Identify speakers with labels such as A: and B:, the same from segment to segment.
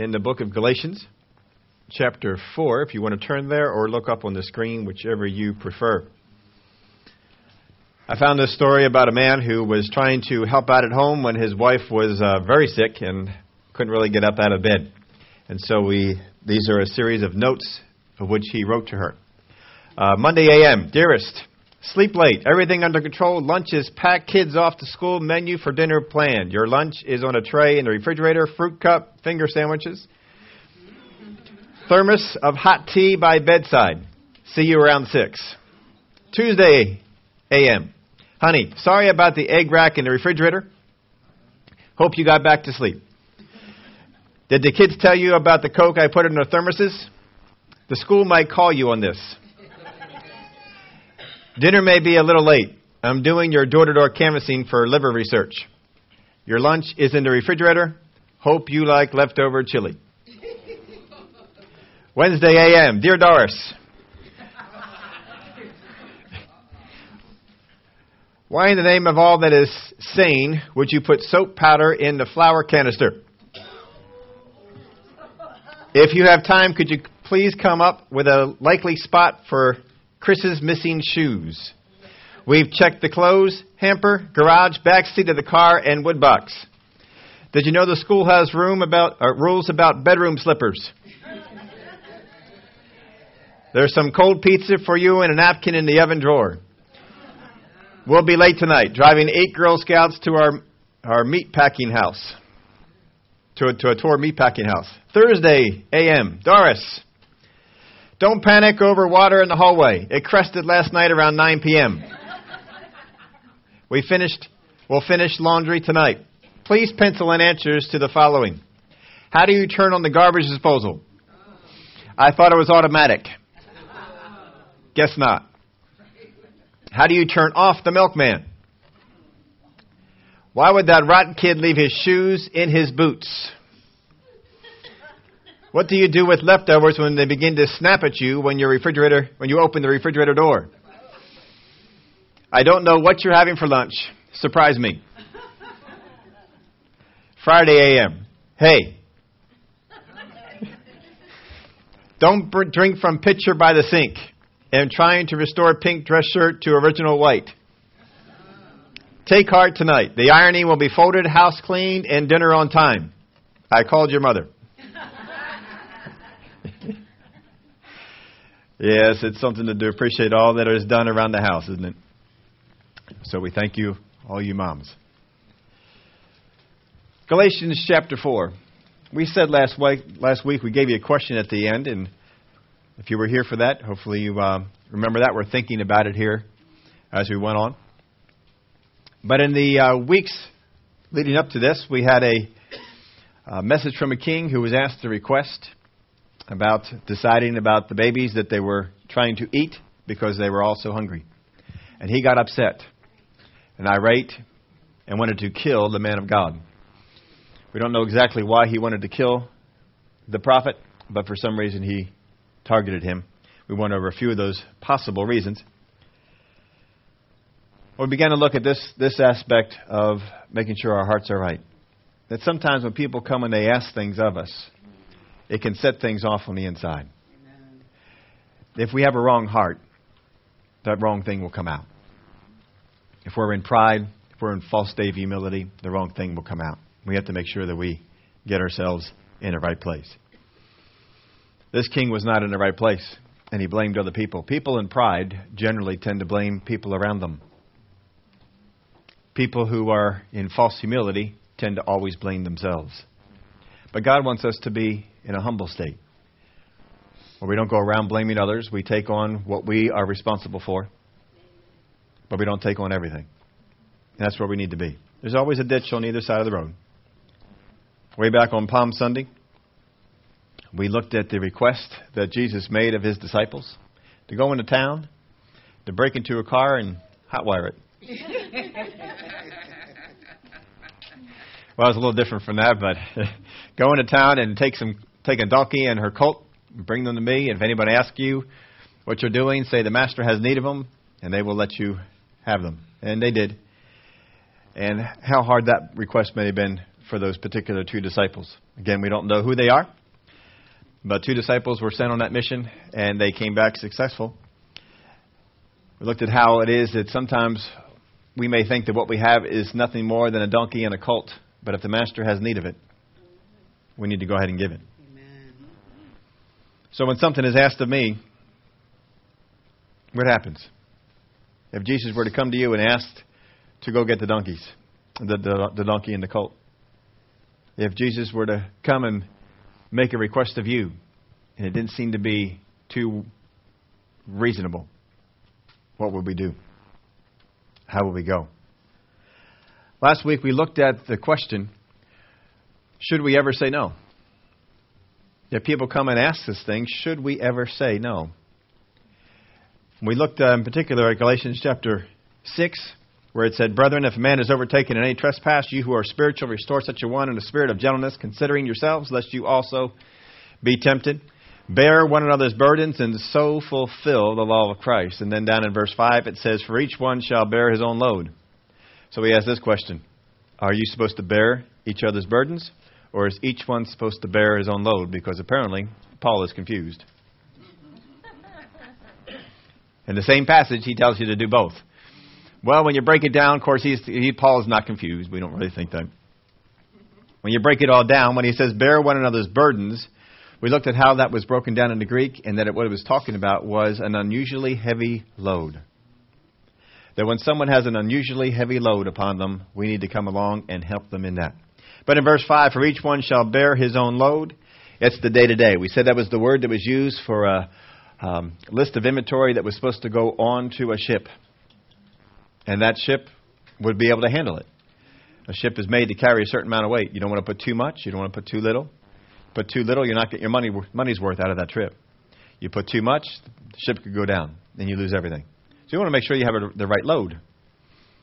A: in the book of Galatians, chapter 4, if you want to turn there or look up on the screen, whichever you prefer. I found this story about a man who was trying to help out at home when his wife was uh, very sick and couldn't really get up out of bed. And so we, these are a series of notes of which he wrote to her. Uh, Monday a.m. Dearest, Sleep late. Everything under control. Lunch is packed. Kids off to school. Menu for dinner planned. Your lunch is on a tray in the refrigerator. Fruit cup. Finger sandwiches. Thermos of hot tea by bedside. See you around 6. Tuesday a.m. Honey, sorry about the egg rack in the refrigerator. Hope you got back to sleep. Did the kids tell you about the Coke I put in their thermoses? The school might call you on this. Dinner may be a little late. I'm doing your door to door canvassing for liver research. Your lunch is in the refrigerator. Hope you like leftover chili. Wednesday a.m. Dear Doris, Why in the name of all that is sane would you put soap powder in the flour canister? If you have time, could you please come up with a likely spot for Chris's missing shoes. We've checked the clothes, hamper, garage, back seat of the car, and wood box. Did you know the school has room about uh, rules about bedroom slippers? There's some cold pizza for you and a napkin in the oven drawer. We'll be late tonight, driving eight Girl Scouts to our our meat packing house. To a, to a tour meat packing house. Thursday a.m. Doris, don't panic over water in the hallway. It crested last night around 9 p.m. We finished, we'll finish laundry tonight. Please pencil in answers to the following. How do you turn on the garbage disposal? I thought it was automatic. Guess not. How do you turn off the milkman? Why would that rotten kid leave his shoes in his boots? What do you do with leftovers when they begin to snap at you when your refrigerator when you open the refrigerator door? I don't know what you're having for lunch. Surprise me. Friday a.m. Hey. Don't drink from pitcher by the sink. I'm trying to restore pink dress shirt to original white. Take heart tonight. The ironing will be folded, house cleaned, and dinner on time. I called your mother. Yes, it's something to do. Appreciate all that is done around the house, isn't it? So we thank you, all you moms. Galatians chapter 4. We said last week, last week we gave you a question at the end, and if you were here for that, hopefully you uh, remember that. We're thinking about it here as we went on. But in the uh, weeks leading up to this, we had a, a message from a king who was asked a request about deciding about the babies that they were trying to eat because they were all so hungry. And he got upset and irate and wanted to kill the man of God. We don't know exactly why he wanted to kill the prophet, but for some reason he targeted him. We went over a few of those possible reasons. We began to look at this, this aspect of making sure our hearts are right. That sometimes when people come and they ask things of us, it can set things off on the inside. Amen. If we have a wrong heart, that wrong thing will come out. If we're in pride, if we're in false state of humility, the wrong thing will come out. We have to make sure that we get ourselves in the right place. This king was not in the right place, and he blamed other people. People in pride generally tend to blame people around them. People who are in false humility tend to always blame themselves. But God wants us to be in a humble state where we don't go around blaming others. We take on what we are responsible for, but we don't take on everything. And that's where we need to be. There's always a ditch on either side of the road. Way back on Palm Sunday, we looked at the request that Jesus made of his disciples to go into town, to break into a car and hotwire it. well, it's a little different from that, but go into town and take some take a donkey and her colt, bring them to me. If anybody asks you what you're doing, say the master has need of them, and they will let you have them. And they did. And how hard that request may have been for those particular two disciples. Again, we don't know who they are, but two disciples were sent on that mission and they came back successful. We looked at how it is that sometimes we may think that what we have is nothing more than a donkey and a colt, but if the master has need of it, we need to go ahead and give it. So when something is asked of me, what happens? If Jesus were to come to you and asked to go get the donkeys, the, the, the donkey and the colt, if Jesus were to come and make a request of you, and it didn't seem to be too reasonable, what would we do? How would we go? Last week we looked at the question should we ever say no? If people come and ask us things, should we ever say no? We looked uh, in particular at Galatians chapter 6, where it said, Brethren, if a man is overtaken in any trespass, you who are spiritual, restore such a one in a spirit of gentleness, considering yourselves, lest you also be tempted. Bear one another's burdens and so fulfill the law of Christ. And then down in verse 5 it says, For each one shall bear his own load. So he asks this question Are you supposed to bear each other's burdens? Or is each one supposed to bear his own load? Because apparently Paul is confused. In the same passage, he tells you to do both. Well, when you break it down, of course, he's, he, Paul is not confused. We don't really think that. When you break it all down, when he says, bear one another's burdens, we looked at how that was broken down in the Greek, and that it, what it was talking about was an unusually heavy load. That when someone has an unusually heavy load upon them, we need to come along and help them in that. But in verse 5, for each one shall bear his own load, it's the day to day. We said that was the word that was used for a um, list of inventory that was supposed to go on to a ship and that ship would be able to handle it. A ship is made to carry a certain amount of weight. You don't want to put too much. You don't want to put too little. Put too little, you're not getting your money money's worth out of that trip. You put too much, the ship could go down, and you lose everything. So you want to make sure you have a, the right load.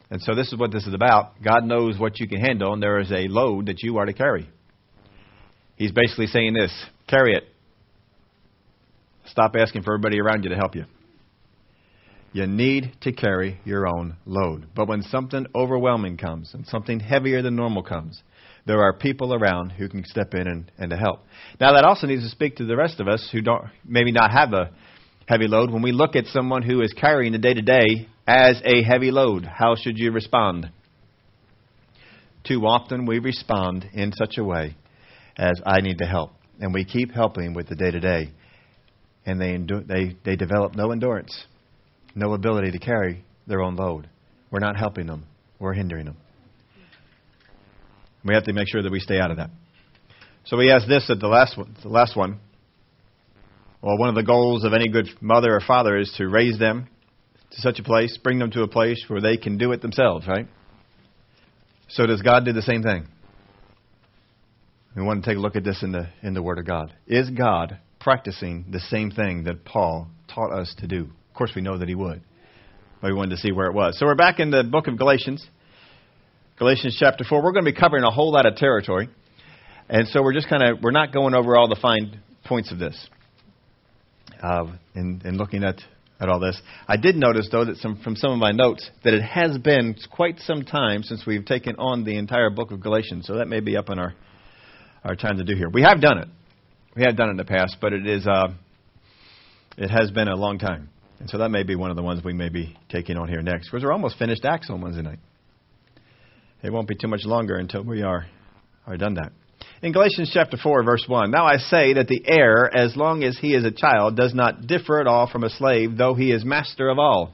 A: And so this is what this is about. God knows what you can handle, and there is a load that you are to carry. He's basically saying this: carry it. Stop asking for everybody around you to help you. You need to carry your own load. But when something overwhelming comes and something heavier than normal comes, there are people around who can step in and, and to help. Now, that also needs to speak to the rest of us who don't maybe not have a heavy load. When we look at someone who is carrying the day to day as a heavy load, how should you respond? Too often we respond in such a way as I need to help. And we keep helping with the day to day. And they, they, they develop no endurance no ability to carry their own load. We're not helping them, we're hindering them. We have to make sure that we stay out of that. So he has this at the last one. The last one. Well, one of the goals of any good mother or father is to raise them to such a place, bring them to a place where they can do it themselves, right? So does God do the same thing? We want to take a look at this in the in the Word of God. Is God practicing the same thing that Paul taught us to do? Of course, we know that he would. But we wanted to see where it was. So we're back in the book of Galatians, Galatians chapter 4. We're going to be covering a whole lot of territory. And so we're just kind of, we're not going over all the fine points of this uh, in, in looking at, at all this. I did notice, though, that some, from some of my notes, that it has been quite some time since we've taken on the entire book of Galatians. So that may be up in our, our time to do here. We have done it. We have done it in the past, but it is uh, it has been a long time. And so that may be one of the ones we may be taking on here next, because we're almost finished Acts on Wednesday night. It won't be too much longer until we are, are done that. In Galatians chapter 4, verse 1, Now I say that the heir, as long as he is a child, does not differ at all from a slave, though he is master of all,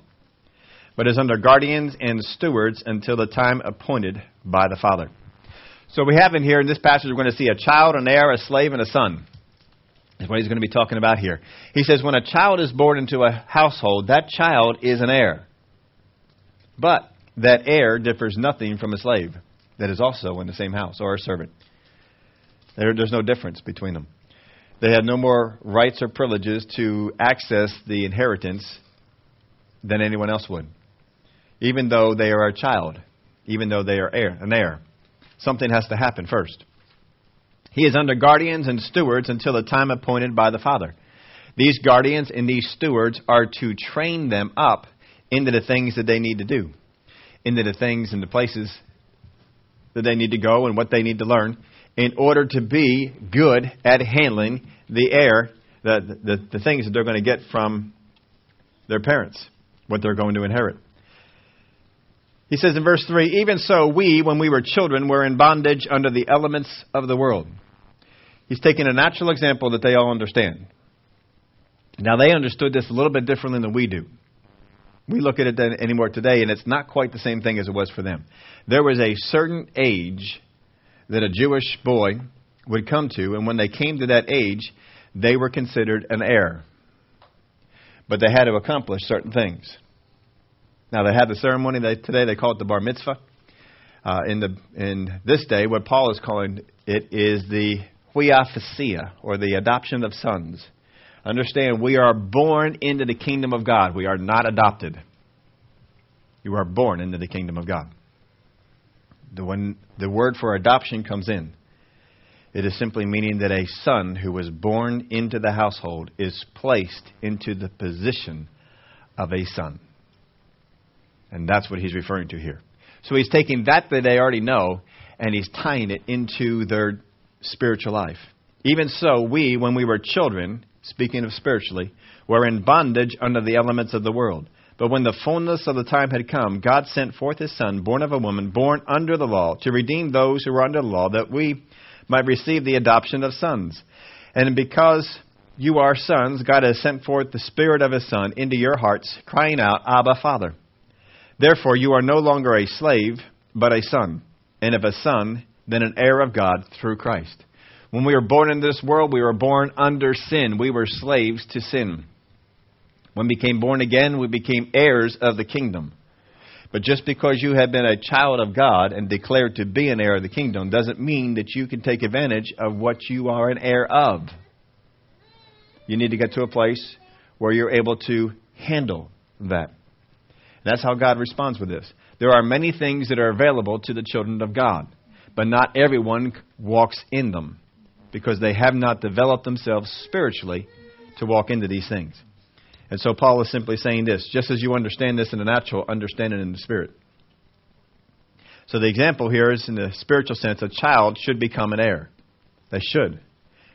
A: but is under guardians and stewards until the time appointed by the Father. So we have in here in this passage, we're going to see a child, an heir, a slave, and a son is what he's going to be talking about here. He says, when a child is born into a household, that child is an heir. But that heir differs nothing from a slave that is also in the same house or a servant. There, there's no difference between them. They have no more rights or privileges to access the inheritance than anyone else would, even though they are a child, even though they are heir, an heir. Something has to happen first. He is under guardians and stewards until the time appointed by the Father. These guardians and these stewards are to train them up into the things that they need to do, into the things and the places that they need to go and what they need to learn in order to be good at handling the heir, the, the, the things that they're going to get from their parents, what they're going to inherit. He says in verse 3 Even so, we, when we were children, were in bondage under the elements of the world. He's taking a natural example that they all understand. Now, they understood this a little bit differently than we do. We look at it anymore today, and it's not quite the same thing as it was for them. There was a certain age that a Jewish boy would come to, and when they came to that age, they were considered an heir. But they had to accomplish certain things. Now, they had the ceremony today, they call it the bar mitzvah. Uh, in, the, in this day, what Paul is calling it is the huiothesia, or the adoption of sons. Understand, we are born into the kingdom of God. We are not adopted. You are born into the kingdom of God. The, when the word for adoption comes in, it is simply meaning that a son who was born into the household is placed into the position of a son. And that's what he's referring to here. So he's taking that that they already know and he's tying it into their spiritual life. Even so, we, when we were children, speaking of spiritually, were in bondage under the elements of the world. But when the fullness of the time had come, God sent forth his Son, born of a woman, born under the law, to redeem those who were under the law, that we might receive the adoption of sons. And because you are sons, God has sent forth the Spirit of his Son into your hearts, crying out, Abba, Father. Therefore, you are no longer a slave, but a son. And if a son, then an heir of God through Christ. When we were born into this world, we were born under sin. We were slaves to sin. When we became born again, we became heirs of the kingdom. But just because you have been a child of God and declared to be an heir of the kingdom doesn't mean that you can take advantage of what you are an heir of. You need to get to a place where you're able to handle that. That's how God responds with this. There are many things that are available to the children of God, but not everyone walks in them because they have not developed themselves spiritually to walk into these things. And so Paul is simply saying this just as you understand this in the natural, understand it in the spirit. So the example here is in the spiritual sense a child should become an heir. They should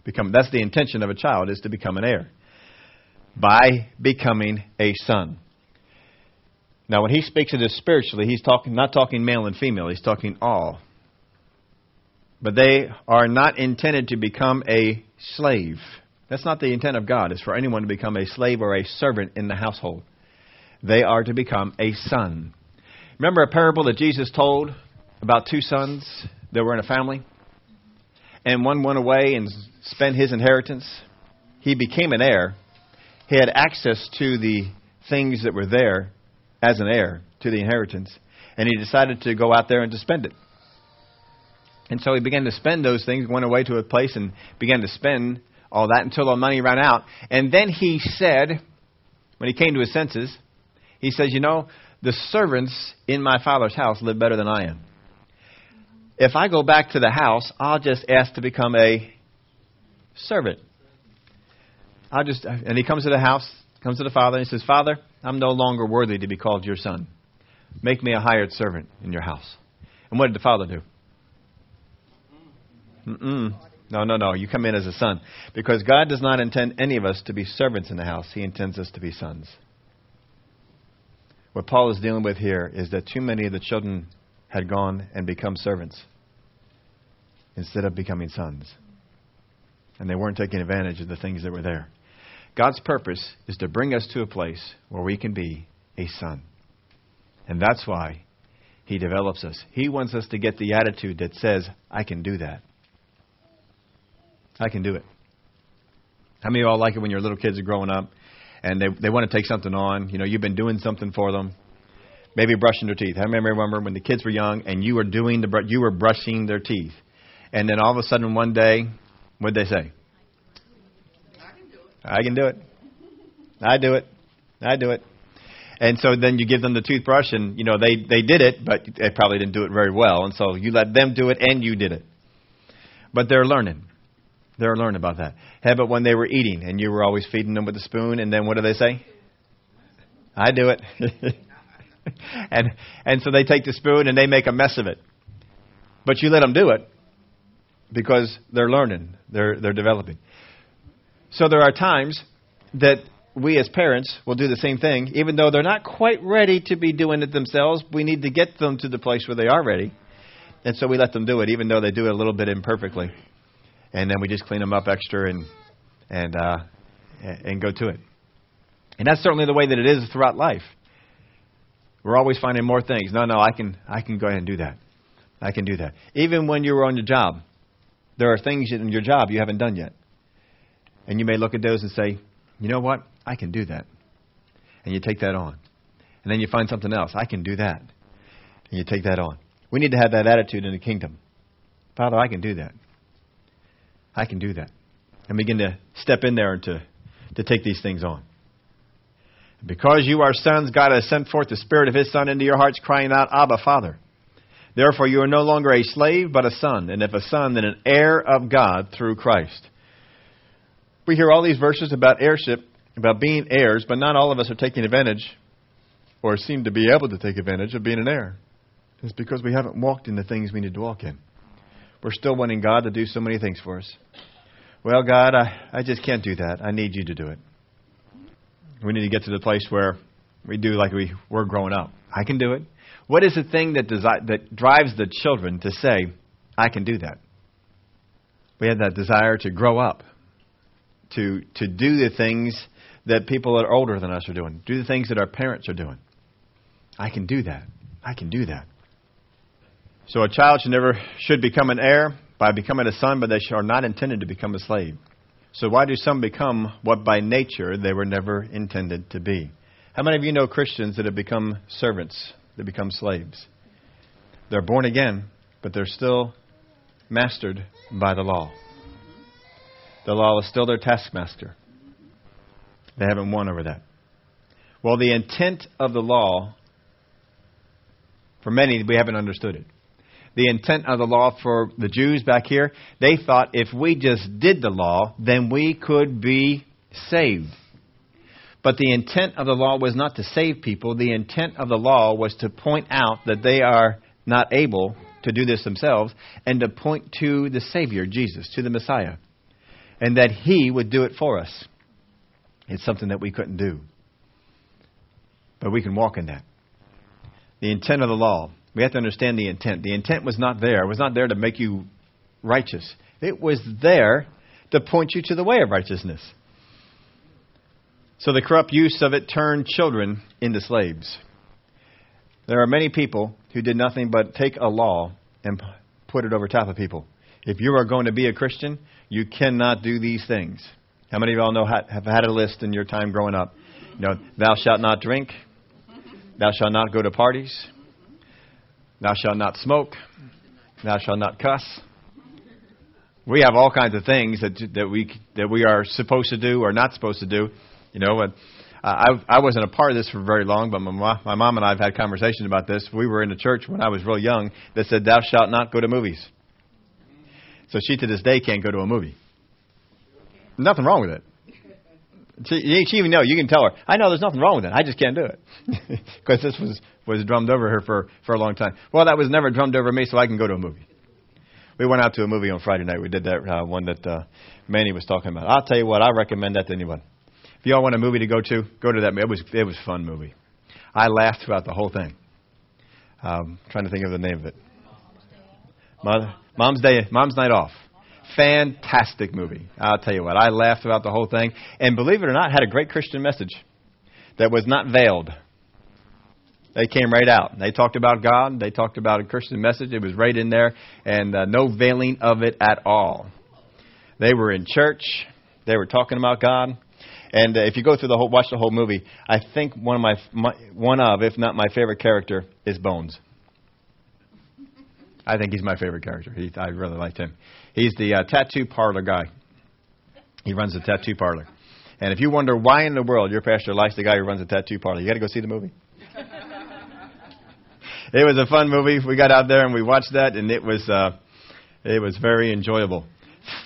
A: become that's the intention of a child is to become an heir by becoming a son. Now when he speaks of this spiritually, he's talking not talking male and female, he's talking all but they are not intended to become a slave. That's not the intent of God, is for anyone to become a slave or a servant in the household. They are to become a son. Remember a parable that Jesus told about two sons that were in a family? And one went away and spent his inheritance. He became an heir. He had access to the things that were there as an heir to the inheritance. And he decided to go out there and to spend it. And so he began to spend those things, went away to a place and began to spend all that until the money ran out. And then he said, when he came to his senses, he says, You know, the servants in my father's house live better than I am. If I go back to the house, I'll just ask to become a servant. I'll just, and he comes to the house, comes to the father, and he says, Father, I'm no longer worthy to be called your son. Make me a hired servant in your house. And what did the father do? Mm-mm. No, no, no. You come in as a son. Because God does not intend any of us to be servants in the house, He intends us to be sons. What Paul is dealing with here is that too many of the children had gone and become servants instead of becoming sons. And they weren't taking advantage of the things that were there. God's purpose is to bring us to a place where we can be a son. And that's why He develops us. He wants us to get the attitude that says, I can do that. I can do it. How many of y'all like it when your little kids are growing up and they they want to take something on? You know, you've been doing something for them. Maybe brushing their teeth. I remember, remember when the kids were young and you were doing the you were brushing their teeth, and then all of a sudden one day, what'd they say? I can do it. I can do it. I do it. I do it. And so then you give them the toothbrush, and you know they they did it, but they probably didn't do it very well. And so you let them do it, and you did it. But they're learning. They're learning about that. How when they were eating and you were always feeding them with a spoon, and then what do they say? I do it. and and so they take the spoon and they make a mess of it. But you let them do it because they're learning, they're, they're developing. So there are times that we as parents will do the same thing, even though they're not quite ready to be doing it themselves. We need to get them to the place where they are ready. And so we let them do it, even though they do it a little bit imperfectly. And then we just clean them up extra and, and, uh, and go to it. And that's certainly the way that it is throughout life. We're always finding more things. No, no, I can, I can go ahead and do that. I can do that. Even when you're on your job, there are things in your job you haven't done yet. And you may look at those and say, you know what? I can do that. And you take that on. And then you find something else. I can do that. And you take that on. We need to have that attitude in the kingdom. Father, I can do that. I can do that. And begin to step in there and to, to take these things on. Because you are sons, God has sent forth the Spirit of His Son into your hearts, crying out, Abba, Father. Therefore, you are no longer a slave, but a son. And if a son, then an heir of God through Christ. We hear all these verses about heirship, about being heirs, but not all of us are taking advantage or seem to be able to take advantage of being an heir. It's because we haven't walked in the things we need to walk in. We're still wanting God to do so many things for us. Well, God, I, I just can't do that. I need you to do it. We need to get to the place where we do like we were growing up. I can do it. What is the thing that, desi- that drives the children to say, I can do that? We have that desire to grow up, to, to do the things that people that are older than us are doing, do the things that our parents are doing. I can do that. I can do that. So a child should never should become an heir by becoming a son, but they are not intended to become a slave. So why do some become what by nature they were never intended to be? How many of you know Christians that have become servants, that become slaves? They're born again, but they're still mastered by the law. The law is still their taskmaster. They haven't won over that. Well, the intent of the law, for many, we haven't understood it the intent of the law for the Jews back here, they thought if we just did the law, then we could be saved. But the intent of the law was not to save people. The intent of the law was to point out that they are not able to do this themselves and to point to the Savior, Jesus, to the Messiah, and that He would do it for us. It's something that we couldn't do. But we can walk in that. The intent of the law we have to understand the intent. The intent was not there. It was not there to make you righteous. It was there to point you to the way of righteousness. So the corrupt use of it turned children into slaves. There are many people who did nothing but take a law and put it over top of people. If you are going to be a Christian, you cannot do these things. How many of y'all know have had a list in your time growing up? You know, thou shalt not drink, thou shalt not go to parties, Thou shalt not smoke. Thou shalt not cuss. We have all kinds of things that that we that we are supposed to do or not supposed to do. You know, uh, I I wasn't a part of this for very long, but my my mom and I have had conversations about this. We were in a church when I was real young that said, "Thou shalt not go to movies." So she to this day can't go to a movie. Nothing wrong with it. She, she even know. You can tell her. I know there's nothing wrong with it. I just can't do it because this was was drummed over her for for a long time. Well, that was never drummed over me, so I can go to a movie. We went out to a movie on Friday night. We did that uh, one that uh, Manny was talking about. I'll tell you what. I recommend that to anyone. If y'all want a movie to go to, go to that. Movie. It was it was a fun movie. I laughed throughout the whole thing. Um, trying to think of the name of it. Mother, Mom's Day, Mom's Night Off. Fantastic movie. I'll tell you what, I laughed throughout the whole thing. And believe it or not, had a great Christian message that was not veiled. They came right out. They talked about God. They talked about a Christian message. It was right in there, and uh, no veiling of it at all. They were in church. They were talking about God. And uh, if you go through the whole, watch the whole movie, I think one of my, my one of, if not my favorite character, is Bones. I think he's my favorite character. He, I really liked him. He's the uh, tattoo parlor guy. He runs a tattoo parlor. And if you wonder why in the world your pastor likes the guy who runs a tattoo parlor, you got to go see the movie. it was a fun movie. We got out there and we watched that, and it was uh, it was very enjoyable,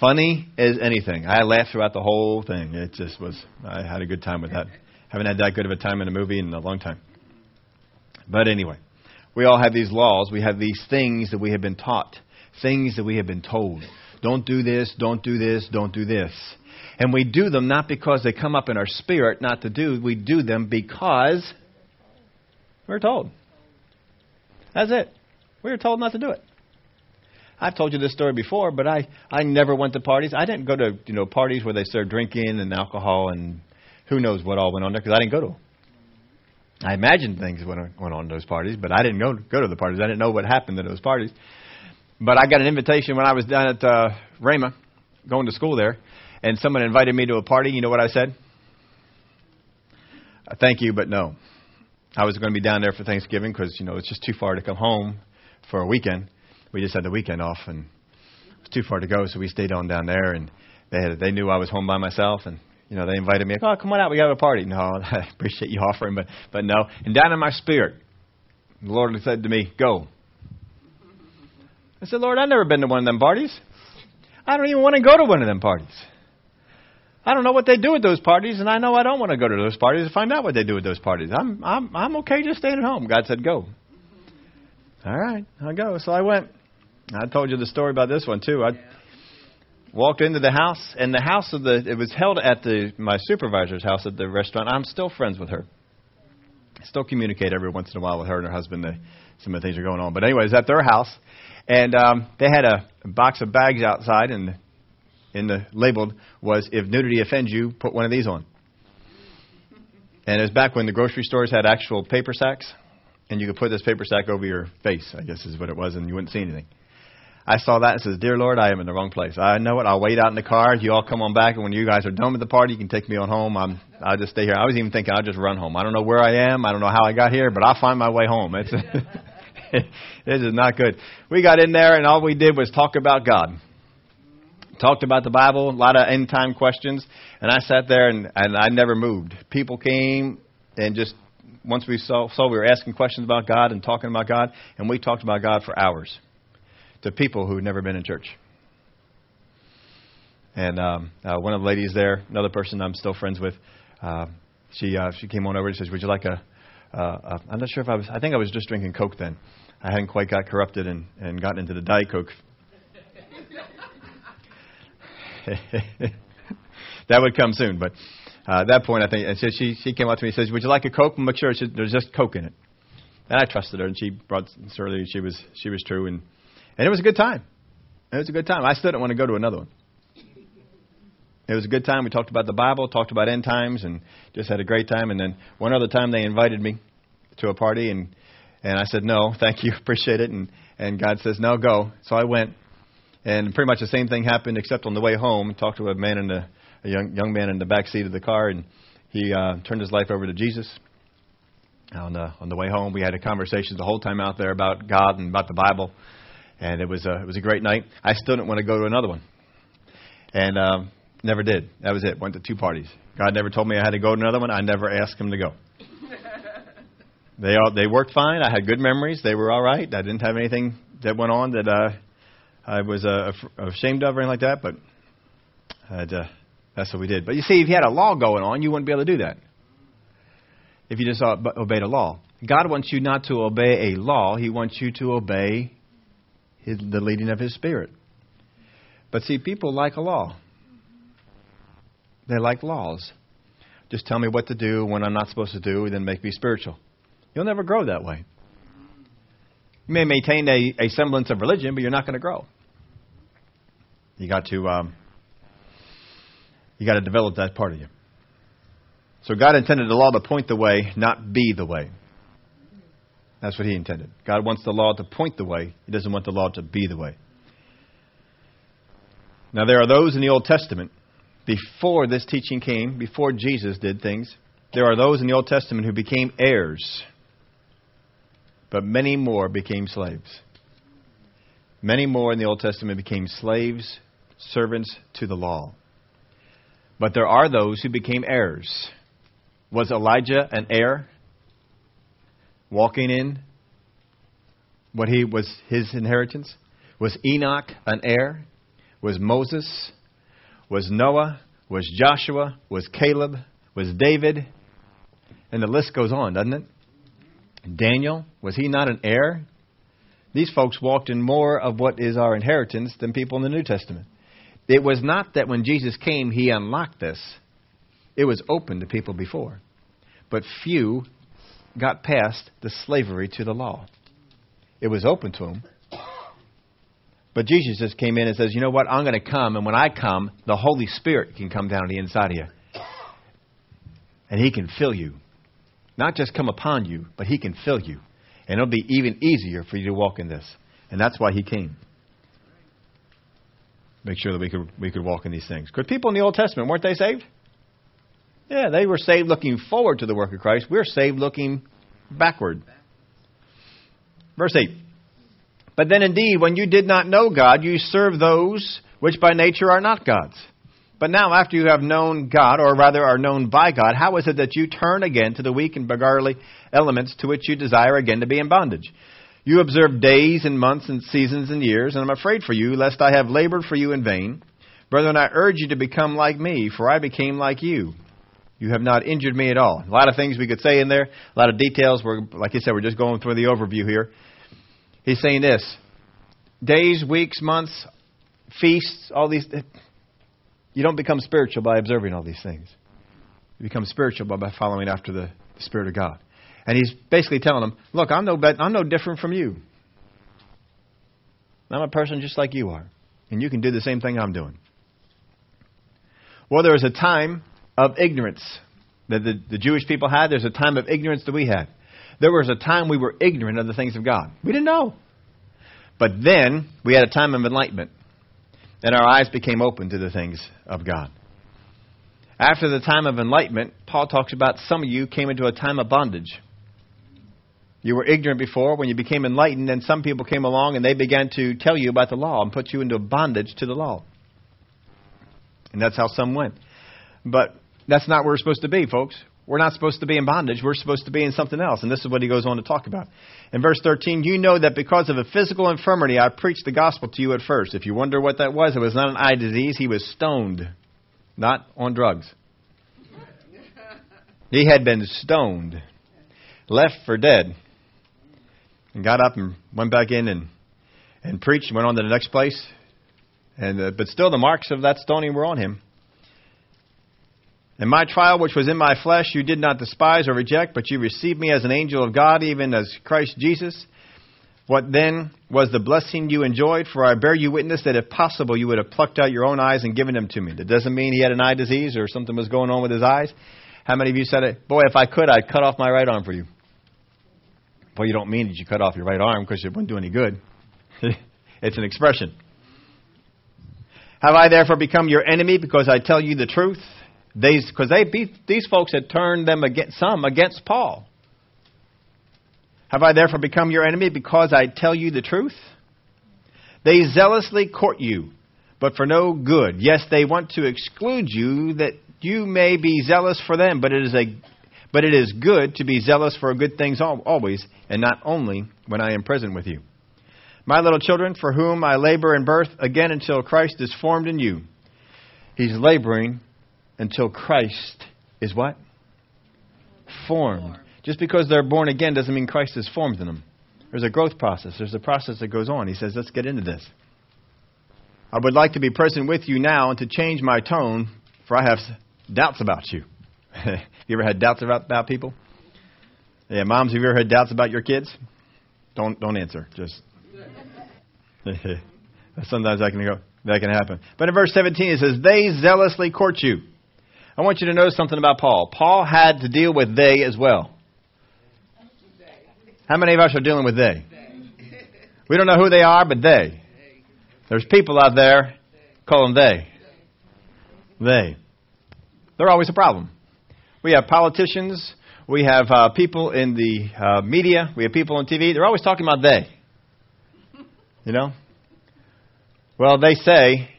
A: funny as anything. I laughed throughout the whole thing. It just was. I had a good time with that. Haven't had that good of a time in a movie in a long time. But anyway, we all have these laws. We have these things that we have been taught things that we have been told. Don't do this, don't do this, don't do this. And we do them not because they come up in our spirit not to do, we do them because we're told. That's it. We were told not to do it. I've told you this story before, but I, I never went to parties. I didn't go to you know parties where they served drinking and alcohol and who knows what all went on there because I didn't go to them. I imagined things went, went on those parties, but I didn't go go to the parties. I didn't know what happened at those parties. But I got an invitation when I was down at uh, Rhema, going to school there, and someone invited me to a party. You know what I said? Uh, thank you, but no. I was going to be down there for Thanksgiving because you know it's just too far to come home for a weekend. We just had the weekend off, and it was too far to go, so we stayed on down there. And they had, they knew I was home by myself, and you know they invited me. Oh, come on out, we got a party. No, I appreciate you offering, but but no. And down in my spirit, the Lord said to me, "Go." I said, Lord, I've never been to one of them parties. I don't even want to go to one of them parties. I don't know what they do at those parties, and I know I don't want to go to those parties to find out what they do at those parties. I'm I'm I'm okay just staying at home. God said go. All right, I'll go. So I went. I told you the story about this one too. I walked into the house, and the house of the it was held at the my supervisor's house at the restaurant. I'm still friends with her. I still communicate every once in a while with her and her husband. They, some of the things are going on, but anyways, at their house, and um, they had a, box of bags outside, and in the labeled was "If nudity offends you, put one of these on." And it was back when the grocery stores had actual paper sacks, and you could put this paper sack over your face. I guess is what it was, and you wouldn't see anything. I saw that and says, "Dear Lord, I am in the wrong place. I know it. I'll wait out in the car. You all come on back, and when you guys are done with the party, you can take me on home. I'm, I'll just stay here." I was even thinking I'll just run home. I don't know where I am. I don't know how I got here, but I'll find my way home. It's this is not good. We got in there, and all we did was talk about God. Talked about the Bible, a lot of end time questions, and I sat there and, and I never moved. People came and just once we saw, saw we were asking questions about God and talking about God, and we talked about God for hours to people who had never been in church. And um, uh, one of the ladies there, another person I'm still friends with, uh, she uh, she came on over and says, "Would you like a?" Uh, uh, I'm not sure if I was. I think I was just drinking Coke then. I hadn't quite got corrupted and, and gotten into the Diet Coke. that would come soon, but uh, at that point, I think, and so she she came up to me and says, "Would you like a Coke?" Make sure there's just Coke in it. And I trusted her, and she brought certainly she was she was true, and and it was a good time. It was a good time. I still didn't want to go to another one. It was a good time. We talked about the Bible, talked about end times, and just had a great time. And then one other time they invited me to a party, and and I said no, thank you, appreciate it. And and God says no, go. So I went, and pretty much the same thing happened, except on the way home, talked to a man in the a young young man in the back seat of the car, and he uh, turned his life over to Jesus. On the on the way home, we had a conversation the whole time out there about God and about the Bible, and it was a it was a great night. I still didn't want to go to another one, and um, never did. That was it. Went to two parties. God never told me I had to go to another one. I never asked him to go. They all they worked fine. I had good memories. They were all right. I didn't have anything that went on that uh, I was uh, ashamed of or anything like that. But I'd, uh, that's what we did. But you see, if you had a law going on, you wouldn't be able to do that. If you just obeyed a law, God wants you not to obey a law. He wants you to obey his, the leading of His Spirit. But see, people like a law. They like laws. Just tell me what to do when I'm not supposed to do, and then make me spiritual. You'll never grow that way. You may maintain a, a semblance of religion, but you're not going to grow. You got to um, you got to develop that part of you. So God intended the law to point the way, not be the way. That's what He intended. God wants the law to point the way. He doesn't want the law to be the way. Now there are those in the Old Testament before this teaching came, before Jesus did things. There are those in the Old Testament who became heirs, but many more became slaves. Many more in the Old Testament became slaves, servants to the law. But there are those who became heirs. Was Elijah an heir? Walking in what he was his inheritance? Was Enoch an heir? Was Moses? Was Noah? Was Joshua? Was Caleb? Was David? And the list goes on, doesn't it? Daniel, was he not an heir These folks walked in more of what is our inheritance than people in the New Testament. It was not that when Jesus came, he unlocked this, it was open to people before. But few got past the slavery to the law. It was open to them. But Jesus just came in and says, You know what? I'm going to come, and when I come, the Holy Spirit can come down the inside of you. And He can fill you. Not just come upon you, but He can fill you. And it'll be even easier for you to walk in this. And that's why He came. Make sure that we could, we could walk in these things. Because people in the Old Testament, weren't they saved? Yeah, they were saved looking forward to the work of Christ. We're saved looking backward. Verse 8. But then indeed, when you did not know God, you served those which by nature are not gods. But now, after you have known God, or rather are known by God, how is it that you turn again to the weak and beggarly elements to which you desire again to be in bondage? You observe days and months and seasons and years, and I'm afraid for you, lest I have labored for you in vain. Brethren, I urge you to become like me, for I became like you. You have not injured me at all. A lot of things we could say in there, a lot of details. We're, like I said, we're just going through the overview here. He's saying this days, weeks, months, feasts, all these. You don't become spiritual by observing all these things. You become spiritual by, by following after the, the Spirit of God. And he's basically telling them, look, I'm no, I'm no different from you. I'm a person just like you are. And you can do the same thing I'm doing. Well, there was a time of ignorance that the, the Jewish people had. There's a time of ignorance that we had. There was a time we were ignorant of the things of God. We didn't know. But then we had a time of enlightenment, and our eyes became open to the things of God. After the time of enlightenment, Paul talks about some of you came into a time of bondage. You were ignorant before. When you became enlightened, and some people came along and they began to tell you about the law and put you into bondage to the law. And that's how some went. But that's not where we're supposed to be, folks. We're not supposed to be in bondage. We're supposed to be in something else. And this is what he goes on to talk about. In verse 13, you know that because of a physical infirmity, I preached the gospel to you at first. If you wonder what that was, it was not an eye disease. He was stoned, not on drugs. He had been stoned, left for dead, and got up and went back in and, and preached and went on to the next place. And, uh, but still, the marks of that stoning were on him. And my trial, which was in my flesh, you did not despise or reject, but you received me as an angel of God, even as Christ Jesus. What then was the blessing you enjoyed? For I bear you witness that if possible, you would have plucked out your own eyes and given them to me. That doesn't mean he had an eye disease or something was going on with his eyes. How many of you said it? Boy, if I could, I'd cut off my right arm for you. Well, you don't mean that you cut off your right arm because it wouldn't do any good. it's an expression. Have I therefore become your enemy because I tell you the truth? These, because they these folks had turned them against some against Paul. Have I therefore become your enemy because I tell you the truth? They zealously court you, but for no good. Yes, they want to exclude you that you may be zealous for them, but it is a but it is good to be zealous for good things always, and not only when I am present with you. My little children, for whom I labor in birth again until Christ is formed in you. He's laboring until Christ is what? Formed. Just because they're born again doesn't mean Christ is formed in them. There's a growth process. There's a process that goes on. He says, let's get into this. I would like to be present with you now and to change my tone, for I have doubts about you. you ever had doubts about, about people? Yeah, moms, have you ever had doubts about your kids? Don't don't answer. Just sometimes that can go that can happen. But in verse 17 it says, "They zealously court you." I want you to know something about Paul. Paul had to deal with they as well. How many of us are dealing with they? We don't know who they are, but they. There's people out there, call them they. They. They're always a problem. We have politicians, we have uh, people in the uh, media, we have people on TV. They're always talking about they. You know? Well, they say.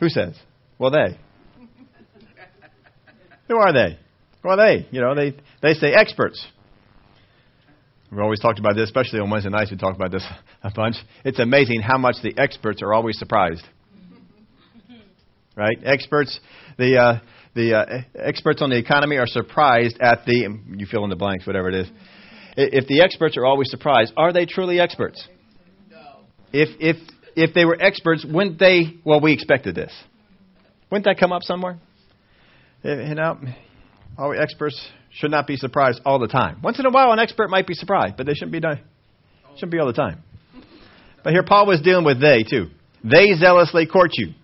A: Who says? Well, they. Who are they? Who are they? You know, they, they say experts. We've always talked about this, especially on Wednesday nights. We talk about this a bunch. It's amazing how much the experts are always surprised. Right? Experts, the uh, the uh, experts on the economy are surprised at the you fill in the blanks, whatever it is. if the experts are always surprised, are they truly experts? No. If if if they were experts, wouldn't they? Well, we expected this. Wouldn't that come up somewhere? Eh, you know, all experts should not be surprised all the time. Once in a while, an expert might be surprised, but they shouldn't be done. Shouldn't be all the time. But here, Paul was dealing with they too. They zealously court you.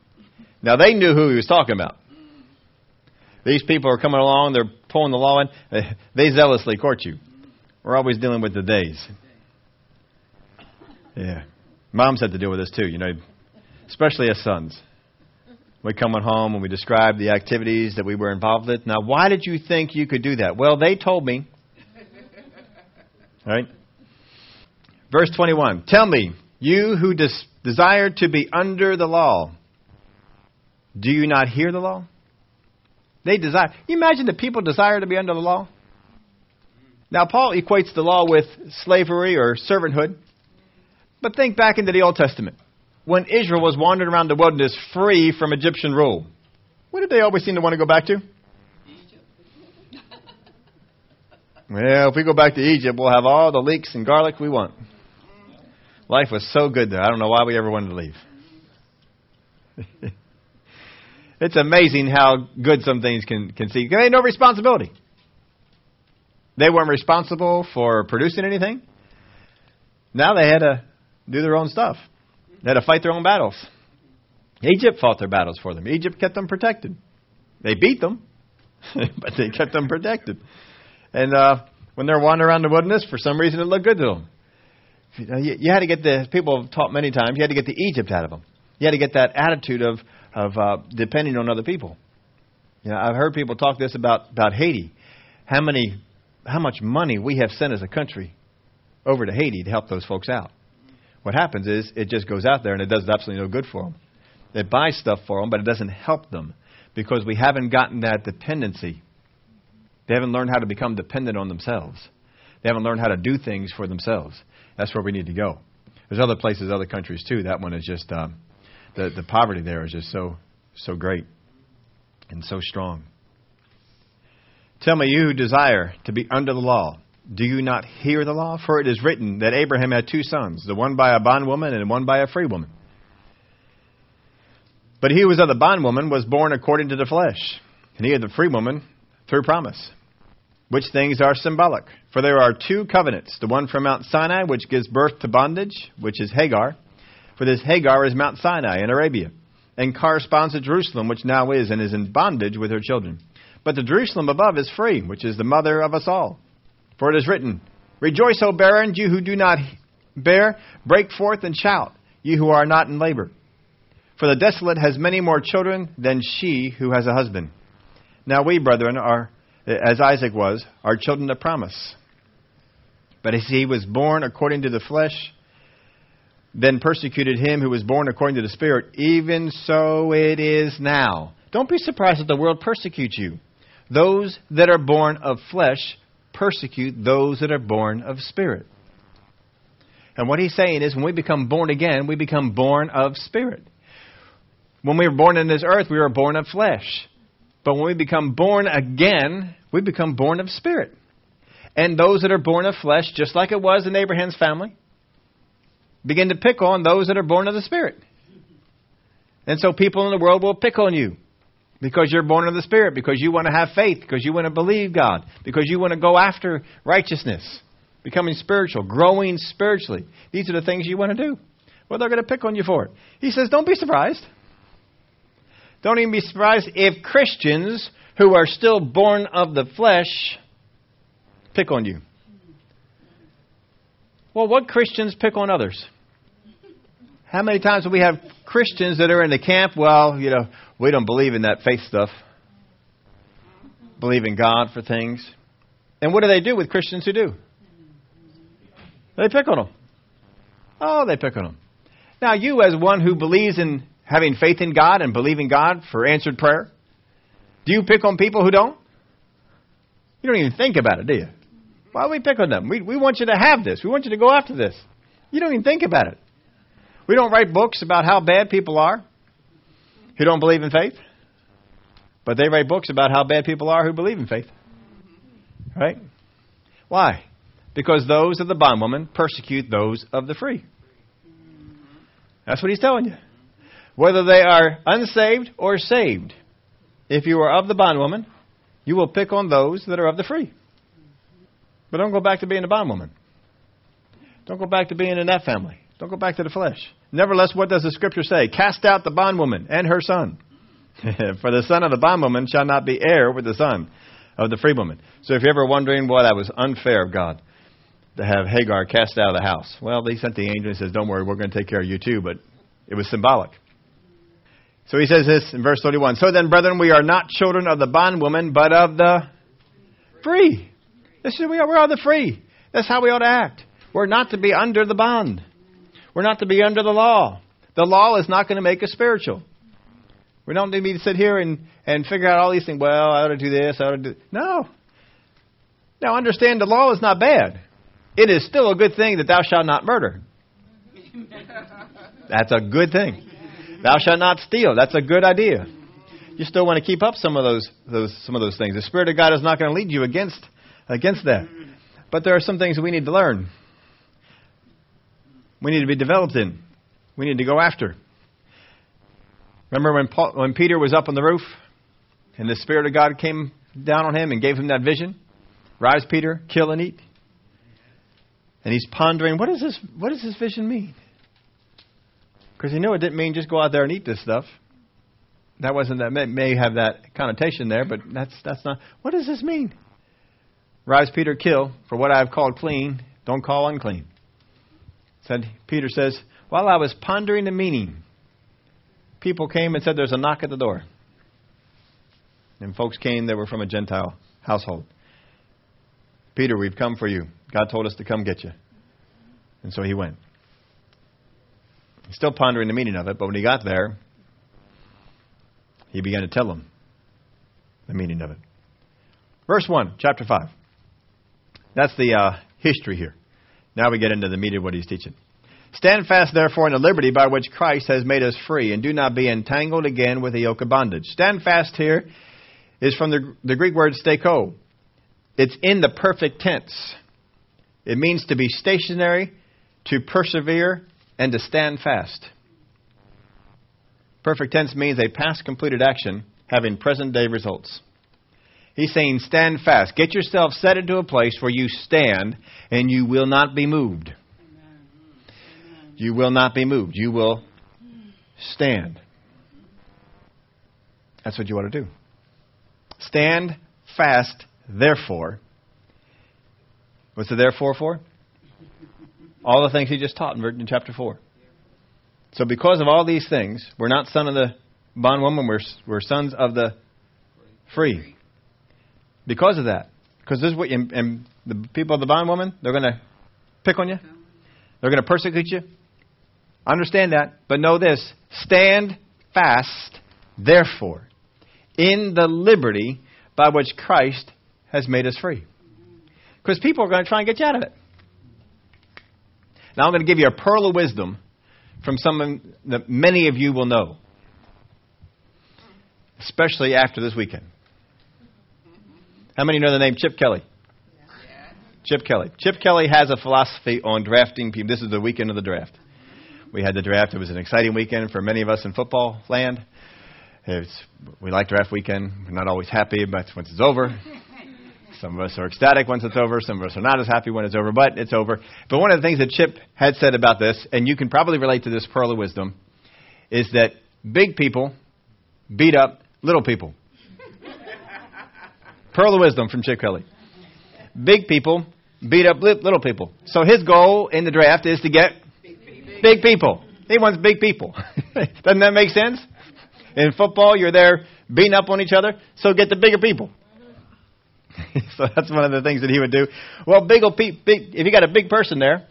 A: Now they knew who he was talking about. These people are coming along; they're pulling the law in. Eh, they zealously court you. We're always dealing with the days. Yeah, moms had to deal with this too. You know, especially as sons. We come home and we describe the activities that we were involved with. Now, why did you think you could do that? Well, they told me. Right? Verse 21. Tell me, you who des- desire to be under the law, do you not hear the law? They desire. You imagine that people desire to be under the law? Now, Paul equates the law with slavery or servanthood. But think back into the Old Testament when Israel was wandering around the wilderness free from Egyptian rule, what did they always seem to want to go back to? Well, if we go back to Egypt, we'll have all the leeks and garlic we want. Life was so good there. I don't know why we ever wanted to leave. it's amazing how good some things can, can see. They had no responsibility. They weren't responsible for producing anything. Now they had to do their own stuff. They had to fight their own battles. Egypt fought their battles for them. Egypt kept them protected. They beat them, but they kept them protected. And uh, when they're wandering around the wilderness, for some reason it looked good to them. You, know you had to get the people have taught many times. You had to get the Egypt out of them. You had to get that attitude of of uh, depending on other people. You know, I've heard people talk this about about Haiti. How many, how much money we have sent as a country over to Haiti to help those folks out. What happens is it just goes out there and it does absolutely no good for them. It buys stuff for them, but it doesn't help them because we haven't gotten that dependency. They haven't learned how to become dependent on themselves. They haven't learned how to do things for themselves. That's where we need to go. There's other places, other countries too. That one is just um, the the poverty there is just so so great and so strong. Tell me, you who desire to be under the law, do you not hear the law? For it is written that Abraham had two sons, the one by a bondwoman and one by a free woman. But he who was of the bondwoman was born according to the flesh, and he of the free woman through promise. Which things are symbolic? For there are two covenants the one from Mount Sinai, which gives birth to bondage, which is Hagar. For this Hagar is Mount Sinai in Arabia, and corresponds to Jerusalem, which now is, and is in bondage with her children. But the Jerusalem above is free, which is the mother of us all. For it is written, Rejoice, O barren, you who do not bear, break forth and shout, you who are not in labor. For the desolate has many more children than she who has a husband. Now we, brethren, are, as Isaac was, are children of promise. But as he was born according to the flesh, then persecuted him who was born according to the Spirit, even so it is now. Don't be surprised that the world persecutes you. Those that are born of flesh persecute those that are born of spirit. And what he's saying is when we become born again, we become born of spirit. When we were born in this earth, we were born of flesh. But when we become born again, we become born of spirit. And those that are born of flesh, just like it was in Abraham's family, begin to pick on those that are born of the spirit. And so people in the world will pick on you. Because you're born of the Spirit, because you want to have faith, because you want to believe God, because you want to go after righteousness, becoming spiritual, growing spiritually. These are the things you want to do. Well, they're going to pick on you for it. He says, don't be surprised. Don't even be surprised if Christians who are still born of the flesh pick on you. Well, what Christians pick on others? How many times do we have Christians that are in the camp? Well, you know, we don't believe in that faith stuff. Believe in God for things. And what do they do with Christians who do? They pick on them. Oh, they pick on them. Now, you, as one who believes in having faith in God and believing God for answered prayer, do you pick on people who don't? You don't even think about it, do you? Why do we pick on them? We, we want you to have this. We want you to go after this. You don't even think about it. We don't write books about how bad people are who don't believe in faith, but they write books about how bad people are who believe in faith. Right? Why? because those of the bondwoman persecute those of the free. That's what he's telling you. Whether they are unsaved or saved, if you are of the bondwoman, you will pick on those that are of the free. But don't go back to being a bondwoman. Don't go back to being in that family. Don't go back to the flesh. Nevertheless, what does the scripture say? Cast out the bondwoman and her son. For the son of the bondwoman shall not be heir with the son of the free woman. So if you're ever wondering, boy, that was unfair of God to have Hagar cast out of the house. Well, he sent the angel and says, Don't worry, we're going to take care of you too, but it was symbolic. So he says this in verse 31 So then, brethren, we are not children of the bondwoman, but of the free. This is, we are, we're of the free. That's how we ought to act. We're not to be under the bond. We're not to be under the law. The law is not going to make us spiritual. We don't need to sit here and, and figure out all these things. Well, I ought to do this. I ought to do. No. Now, understand the law is not bad. It is still a good thing that thou shalt not murder. That's a good thing. Thou shalt not steal. That's a good idea. You still want to keep up some of those, those some of those things. The Spirit of God is not going to lead you against against that. But there are some things that we need to learn. We need to be developed in. We need to go after. Remember when Paul, when Peter was up on the roof and the Spirit of God came down on him and gave him that vision? Rise, Peter, kill and eat. And he's pondering, what does this what does this vision mean? Because he knew it didn't mean just go out there and eat this stuff. That wasn't that may, may have that connotation there, but that's that's not. What does this mean? Rise, Peter, kill. For what I have called clean, don't call unclean. Said Peter says, while I was pondering the meaning, people came and said, "There's a knock at the door." And folks came that were from a Gentile household. Peter, we've come for you. God told us to come get you. And so he went. He's still pondering the meaning of it, but when he got there, he began to tell them the meaning of it. Verse 1, chapter 5. That's the uh, history here. Now we get into the meat of what he's teaching. Stand fast, therefore, in the liberty by which Christ has made us free, and do not be entangled again with the yoke of bondage. Stand fast here is from the, the Greek word steko. It's in the perfect tense. It means to be stationary, to persevere, and to stand fast. Perfect tense means a past completed action having present day results. He's saying, stand fast. Get yourself set into a place where you stand and you will not be moved. You will not be moved. You will stand. That's what you want to do. Stand fast, therefore. What's the therefore for? All the things he just taught in chapter 4. So, because of all these things, we're not son of the bondwoman, we're, we're sons of the free. Because of that. Because this is what, you, and the people of the bondwoman, they're going to pick on you, they're going to persecute you. Understand that, but know this stand fast, therefore, in the liberty by which Christ has made us free. Because people are going to try and get you out of it. Now I'm going to give you a pearl of wisdom from someone that many of you will know, especially after this weekend. How many know the name Chip Kelly? Chip Kelly. Chip Kelly has a philosophy on drafting people. This is the weekend of the draft. We had the draft. It was an exciting weekend for many of us in football land. It's, we like draft weekend. We're not always happy, but once it's over, some of us are ecstatic once it's over. Some of us are not as happy when it's over, but it's over. But one of the things that Chip had said about this, and you can probably relate to this pearl of wisdom, is that big people beat up little people. Pearl of wisdom from Chip Kelly. Big people beat up little people. So his goal in the draft is to get big people. He wants big people. Doesn't that make sense? In football, you're there beating up on each other, so get the bigger people. so that's one of the things that he would do. Well, big, big, if you got a big person there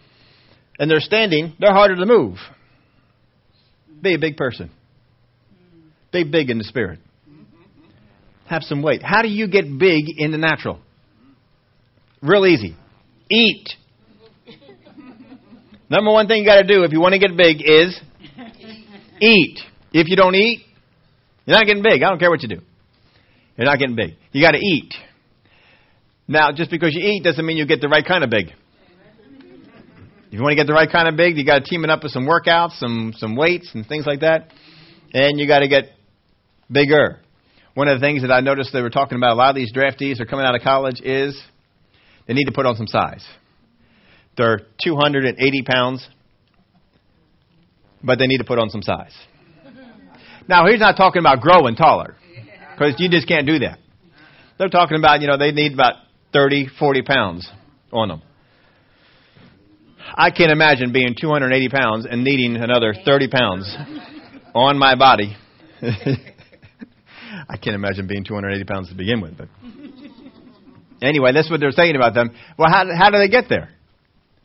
A: and they're standing, they're harder to move. Be a big person. Be big in the spirit. Have some weight. How do you get big in the natural? Real easy. Eat. Number one thing you got to do if you want to get big is eat. If you don't eat, you're not getting big. I don't care what you do. You're not getting big. You got to eat. Now, just because you eat doesn't mean you get the right kind of big. If you want to get the right kind of big, you got to team it up with some workouts, some some weights, and things like that. And you got to get bigger. One of the things that I noticed they were talking about a lot of these draftees are coming out of college is they need to put on some size. They're 280 pounds, but they need to put on some size. Now, he's not talking about growing taller, because you just can't do that. They're talking about, you know, they need about 30, 40 pounds on them. I can't imagine being 280 pounds and needing another 30 pounds on my body. I can't imagine being 280 pounds to begin with. But anyway, that's what they're saying about them. Well, how, how do they get there?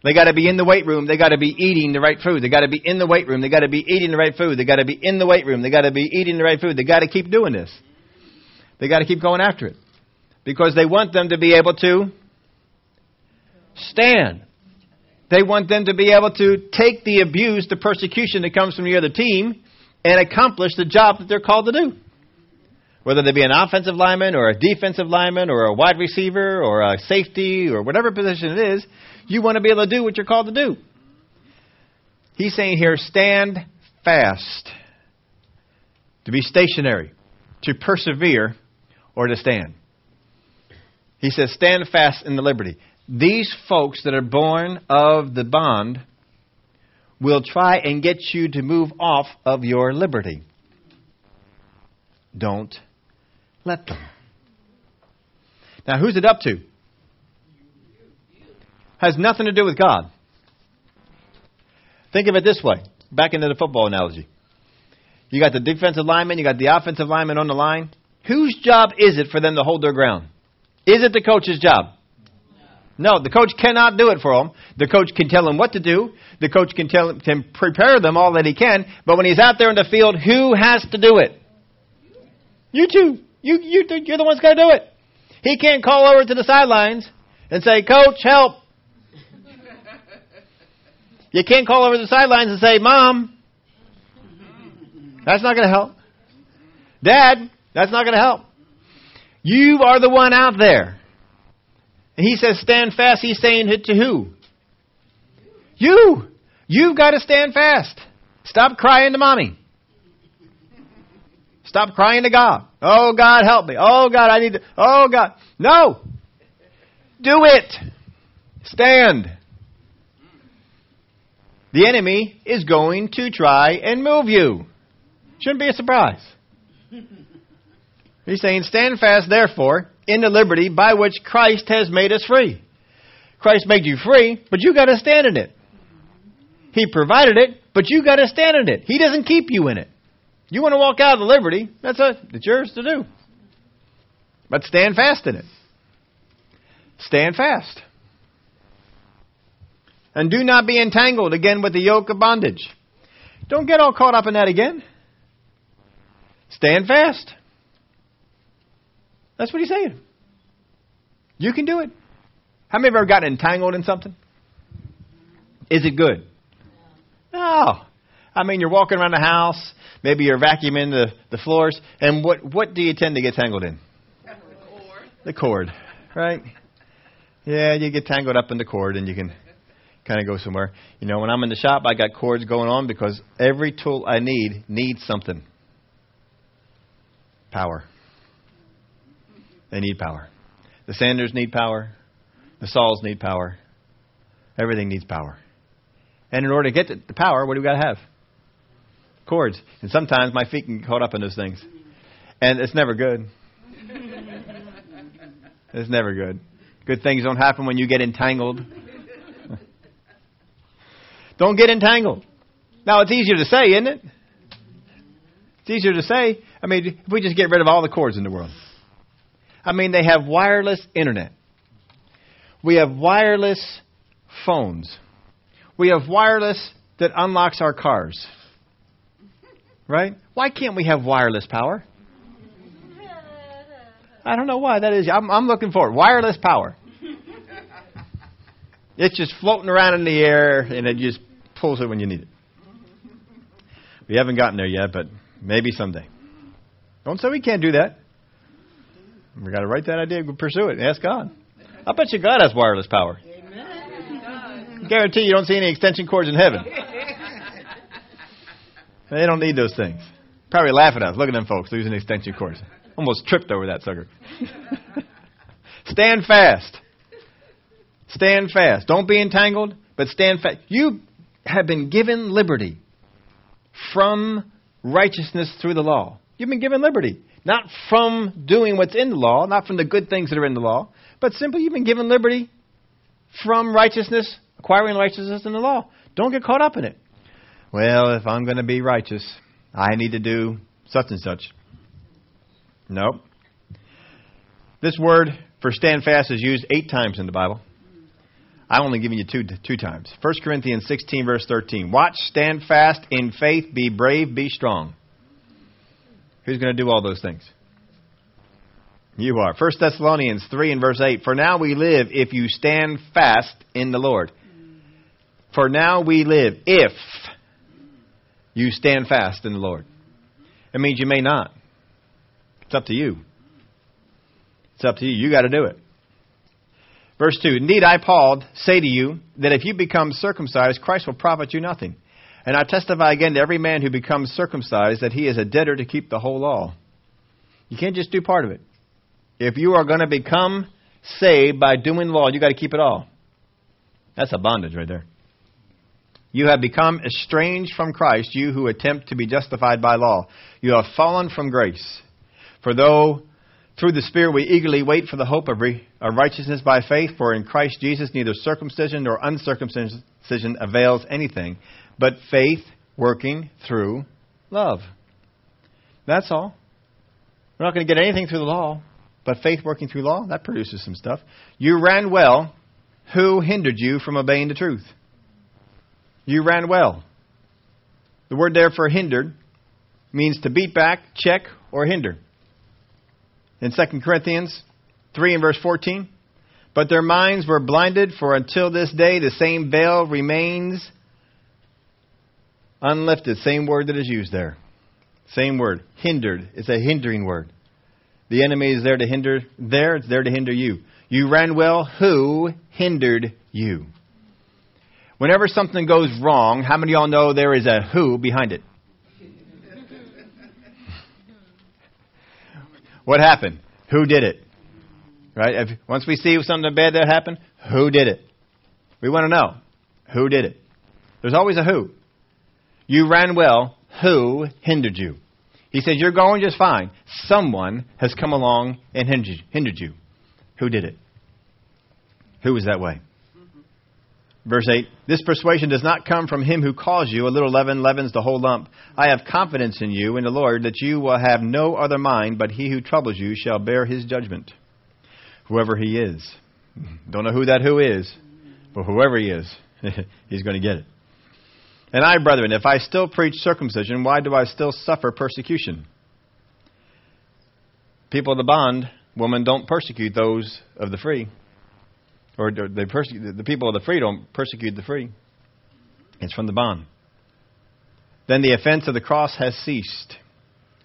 A: They got to be in the weight room. They got to be eating the right food. They got to be in the weight room. They got to be eating the right food. They got to be in the weight room. They got to be eating the right food. They got to keep doing this. They got to keep going after it because they want them to be able to stand. They want them to be able to take the abuse, the persecution that comes from the other team, and accomplish the job that they're called to do. Whether they be an offensive lineman or a defensive lineman or a wide receiver or a safety or whatever position it is, you want to be able to do what you're called to do. He's saying here, stand fast. To be stationary, to persevere, or to stand. He says, stand fast in the liberty. These folks that are born of the bond will try and get you to move off of your liberty. Don't let them. Now, who's it up to? Has nothing to do with God. Think of it this way back into the football analogy. You got the defensive lineman, you got the offensive lineman on the line. Whose job is it for them to hold their ground? Is it the coach's job? No, the coach cannot do it for them. The coach can tell them what to do. The coach can tell can prepare them all that he can. But when he's out there in the field, who has to do it? You two. You you you're the ones got to do it. He can't call over to the sidelines and say, "Coach, help." You can't call over to the sidelines and say, "Mom." That's not going to help. Dad, that's not going to help. You are the one out there. And he says, stand fast. He's saying it to who? You. You've got to stand fast. Stop crying to mommy. Stop crying to God. Oh, God, help me. Oh, God, I need to. Oh, God. No. Do it. Stand. The enemy is going to try and move you. Shouldn't be a surprise. He's saying, Stand fast, therefore, in the liberty by which Christ has made us free. Christ made you free, but you got to stand in it. He provided it, but you got to stand in it. He doesn't keep you in it. You want to walk out of the liberty, that's a, it's yours to do. But stand fast in it. Stand fast. And do not be entangled again with the yoke of bondage. Don't get all caught up in that again. Stand fast. That's what he's saying. You can do it. How many of you ever gotten entangled in something? Is it good? No. I mean, you're walking around the house, maybe you're vacuuming the, the floors, and what, what do you tend to get tangled in?
B: The cord.
A: The cord, right? Yeah, you get tangled up in the cord and you can kind of go somewhere. You know, when I'm in the shop, I got cords going on because every tool I need needs something. Power. They need power. The sanders need power. The saws need power. Everything needs power. And in order to get the power, what do we got to have? Cords. And sometimes my feet can get caught up in those things. And it's never good. It's never good. Good things don't happen when you get entangled. don't get entangled. Now, it's easier to say, isn't it? It's easier to say. I mean, if we just get rid of all the cords in the world. I mean, they have wireless internet. We have wireless phones. We have wireless that unlocks our cars. Right? Why can't we have wireless power? I don't know why that is. I'm, I'm looking for it. Wireless power. It's just floating around in the air and it just pulls it when you need it. We haven't gotten there yet, but maybe someday. Don't say we can't do that. We got to write that idea, pursue it, and ask God. I bet you God has wireless power. Guarantee you don't see any extension cords in heaven. They don't need those things. Probably laughing at us. Look at them folks using extension cords. Almost tripped over that sucker. stand fast. Stand fast. Don't be entangled, but stand fast. You have been given liberty from righteousness through the law. You've been given liberty. Not from doing what's in the law, not from the good things that are in the law, but simply you've been given liberty from righteousness, acquiring righteousness in the law. Don't get caught up in it. Well, if I'm going to be righteous, I need to do such and such. Nope. This word for stand fast is used eight times in the Bible. I'm only giving you two, two times. 1 Corinthians 16, verse 13. Watch, stand fast in faith, be brave, be strong. Who's going to do all those things? You are. 1 Thessalonians 3 and verse 8. For now we live if you stand fast in the Lord. For now we live if you stand fast in the Lord. It means you may not. It's up to you. It's up to you. You got to do it. Verse 2 Indeed, I, Paul, say to you that if you become circumcised, Christ will profit you nothing. And I testify again to every man who becomes circumcised that he is a debtor to keep the whole law. You can't just do part of it. If you are going to become saved by doing the law, you got to keep it all. That's a bondage right there. You have become estranged from Christ, you who attempt to be justified by law. You have fallen from grace. For though through the Spirit we eagerly wait for the hope of, re- of righteousness by faith, for in Christ Jesus neither circumcision nor uncircumcision avails anything, but faith working through love. That's all. We're not going to get anything through the law, but faith working through law, that produces some stuff. You ran well. Who hindered you from obeying the truth? You ran well. The word there for hindered means to beat back, check, or hinder. In 2 Corinthians 3 and verse 14, but their minds were blinded, for until this day the same veil remains unlifted. Same word that is used there. Same word. Hindered. It's a hindering word. The enemy is there to hinder there, it's there to hinder you. You ran well. Who hindered you? Whenever something goes wrong, how many of y'all know there is a who behind it? what happened? Who did it? Right? If, once we see something bad that happened, who did it? We want to know who did it. There's always a who. You ran well. Who hindered you? He says, You're going just fine. Someone has come along and hindered you. Who did it? Who was that way? Verse 8 This persuasion does not come from him who calls you. A little leaven leavens the whole lump. I have confidence in you, in the Lord, that you will have no other mind, but he who troubles you shall bear his judgment. Whoever he is. Don't know who that who is, but whoever he is, he's going to get it. And I, brethren, if I still preach circumcision, why do I still suffer persecution? People of the bond, woman, don't persecute those of the free or they persecute, the people of the free don't persecute the free. It's from the bond. Then the offense of the cross has ceased.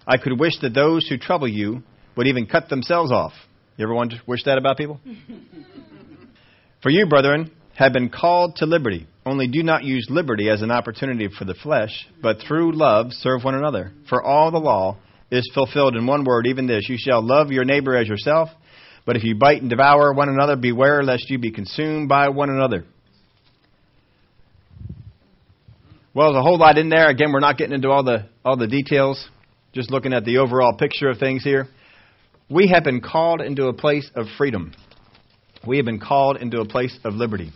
A: I could wish that those who trouble you would even cut themselves off. You ever want to wish that about people? for you, brethren, have been called to liberty. Only do not use liberty as an opportunity for the flesh, but through love serve one another. For all the law is fulfilled in one word, even this you shall love your neighbor as yourself. But if you bite and devour one another, beware lest you be consumed by one another. Well, there's a whole lot in there. Again, we're not getting into all the all the details. Just looking at the overall picture of things here. We have been called into a place of freedom. We have been called into a place of liberty.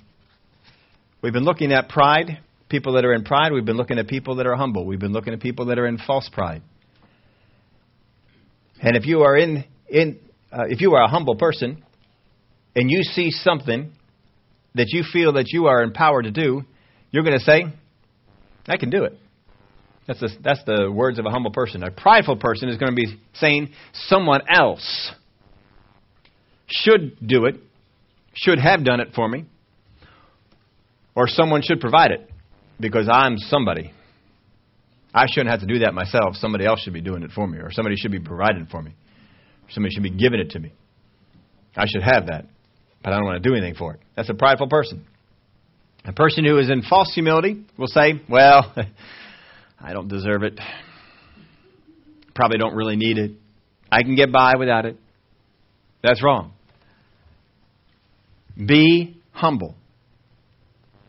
A: We've been looking at pride, people that are in pride. We've been looking at people that are humble. We've been looking at people that are in false pride. And if you are in in uh, if you are a humble person and you see something that you feel that you are empowered to do, you're going to say, I can do it. That's the, that's the words of a humble person. A prideful person is going to be saying, someone else should do it, should have done it for me, or someone should provide it because I'm somebody. I shouldn't have to do that myself. Somebody else should be doing it for me, or somebody should be providing for me. Somebody should be giving it to me. I should have that, but I don't want to do anything for it. That's a prideful person. A person who is in false humility will say, Well, I don't deserve it. Probably don't really need it. I can get by without it. That's wrong. Be humble.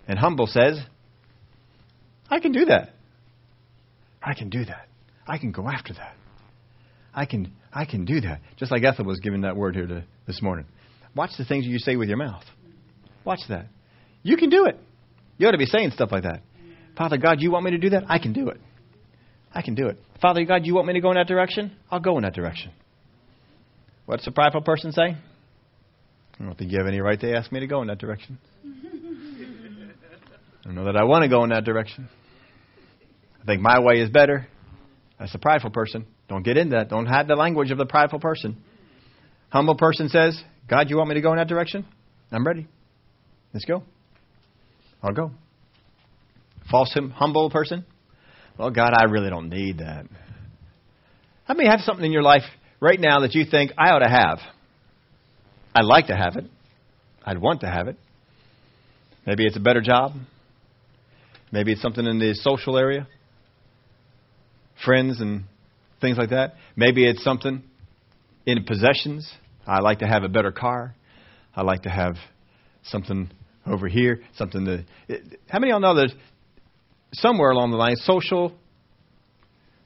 A: And humble says, I can do that. I can do that. I can go after that. I can I can do that. Just like Ethel was giving that word here to, this morning. Watch the things you say with your mouth. Watch that. You can do it. You ought to be saying stuff like that. Father God, you want me to do that? I can do it. I can do it. Father God, you want me to go in that direction? I'll go in that direction. What's the prideful person say? I don't think you have any right to ask me to go in that direction. I don't know that I want to go in that direction. I think my way is better. That's a prideful person. Don't get into that. Don't have the language of the prideful person. Humble person says, God, you want me to go in that direction? I'm ready. Let's go. I'll go. False, humble person? Well, God, I really don't need that. How many have something in your life right now that you think I ought to have? I'd like to have it. I'd want to have it. Maybe it's a better job. Maybe it's something in the social area, friends and things like that. Maybe it's something in possessions. I like to have a better car. I like to have something over here, something that. How many of y'all know that somewhere along the line, social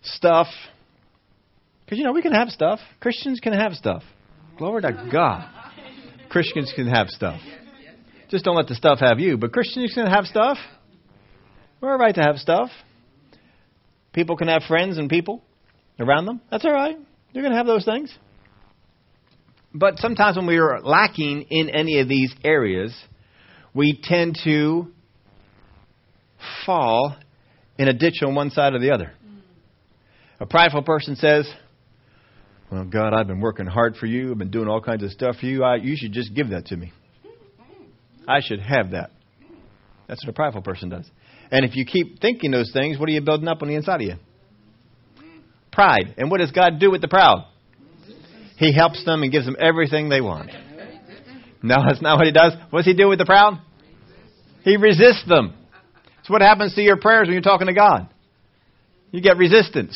A: stuff? Because, you know, we can have stuff. Christians can have stuff. Glory to God. Christians can have stuff. Just don't let the stuff have you. But Christians can have stuff. We're right to have stuff. People can have friends and people around them. That's all right. You're going to have those things. But sometimes when we are lacking in any of these areas, we tend to fall in a ditch on one side or the other. A prideful person says, Well, God, I've been working hard for you. I've been doing all kinds of stuff for you. I, you should just give that to me. I should have that. That's what a prideful person does. And if you keep thinking those things, what are you building up on the inside of you? Pride. And what does God do with the proud? He helps them and gives them everything they want. No, that's not what he does. What does he do with the proud? He resists them. It's what happens to your prayers when you're talking to God. You get resistance.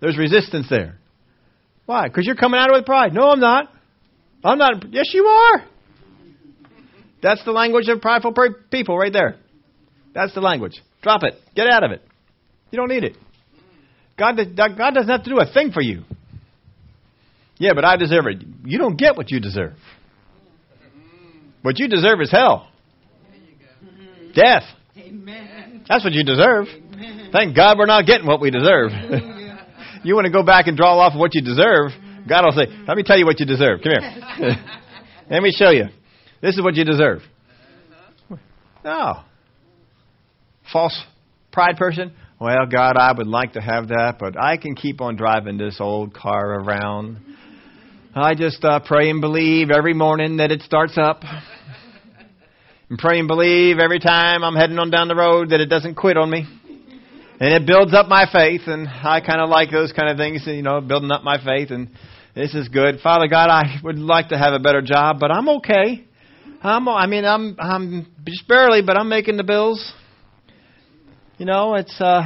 A: There's resistance there. Why? Because you're coming it with pride. No, I'm not. I'm not. Yes, you are. That's the language of prideful people right there. That's the language. Drop it. Get out of it. You don't need it. God, God doesn't have to do a thing for you. Yeah, but I deserve it. You don't get what you deserve. What you deserve is hell. Death. That's what you deserve. Thank God we're not getting what we deserve. you want to go back and draw off what you deserve, God will say, Let me tell you what you deserve. Come here. Let me show you. This is what you deserve. No. False pride person. Well, God, I would like to have that, but I can keep on driving this old car around. I just uh, pray and believe every morning that it starts up. And pray and believe every time I'm heading on down the road that it doesn't quit on me. And it builds up my faith, and I kind of like those kind of things, you know, building up my faith, and this is good. Father God, I would like to have a better job, but I'm okay. I'm, I mean, I'm, I'm just barely, but I'm making the bills. You know, it's, uh,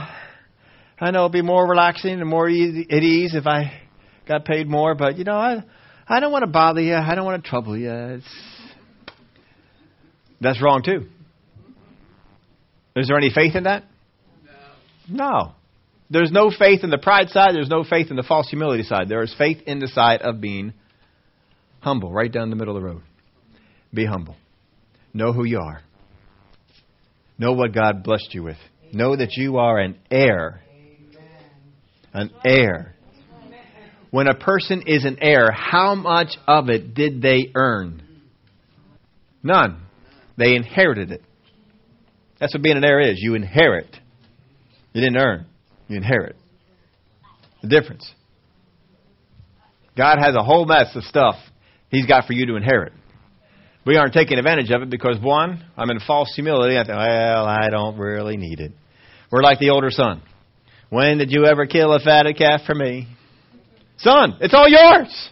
A: I know it'd be more relaxing and more easy, at ease if I got paid more, but you know, I, I don't want to bother you. I don't want to trouble you. It's, that's wrong too. Is there any faith in that? No. no. There's no faith in the pride side. There's no faith in the false humility side. There is faith in the side of being humble, right down the middle of the road. Be humble. Know who you are. Know what God blessed you with. Know that you are an heir. An heir. When a person is an heir, how much of it did they earn? None. They inherited it. That's what being an heir is. You inherit. You didn't earn. You inherit. The difference. God has a whole mess of stuff He's got for you to inherit we aren't taking advantage of it because one, I'm in false humility. I think, well, I don't really need it. We're like the older son. When did you ever kill a fatted calf for me? Son, it's all yours.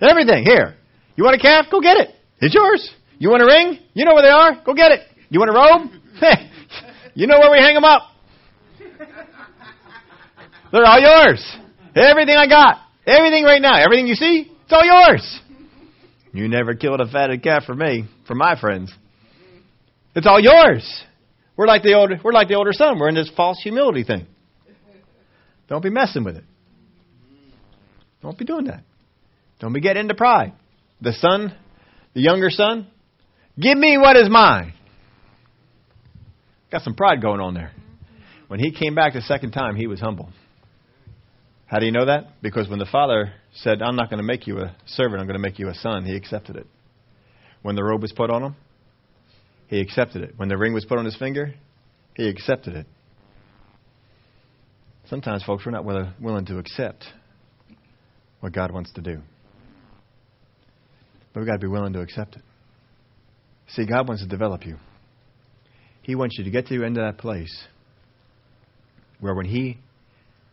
A: Everything here. You want a calf? Go get it. It's yours. You want a ring? You know where they are. Go get it. You want a robe? Hey. You know where we hang them up. They're all yours. Everything I got. Everything right now. Everything you see, it's all yours. You never killed a fatted calf for me, for my friends. It's all yours. We're like the older, we're like the older son. We're in this false humility thing. Don't be messing with it. Don't be doing that. Don't be getting into pride. The son, the younger son, give me what is mine. Got some pride going on there. When he came back the second time, he was humble. How do you know that? Because when the father said, I'm not going to make you a servant, I'm going to make you a son, he accepted it. When the robe was put on him, he accepted it. When the ring was put on his finger, he accepted it. Sometimes, folks, we're not willing to accept what God wants to do. But we've got to be willing to accept it. See, God wants to develop you. He wants you to get to the end of that place where when He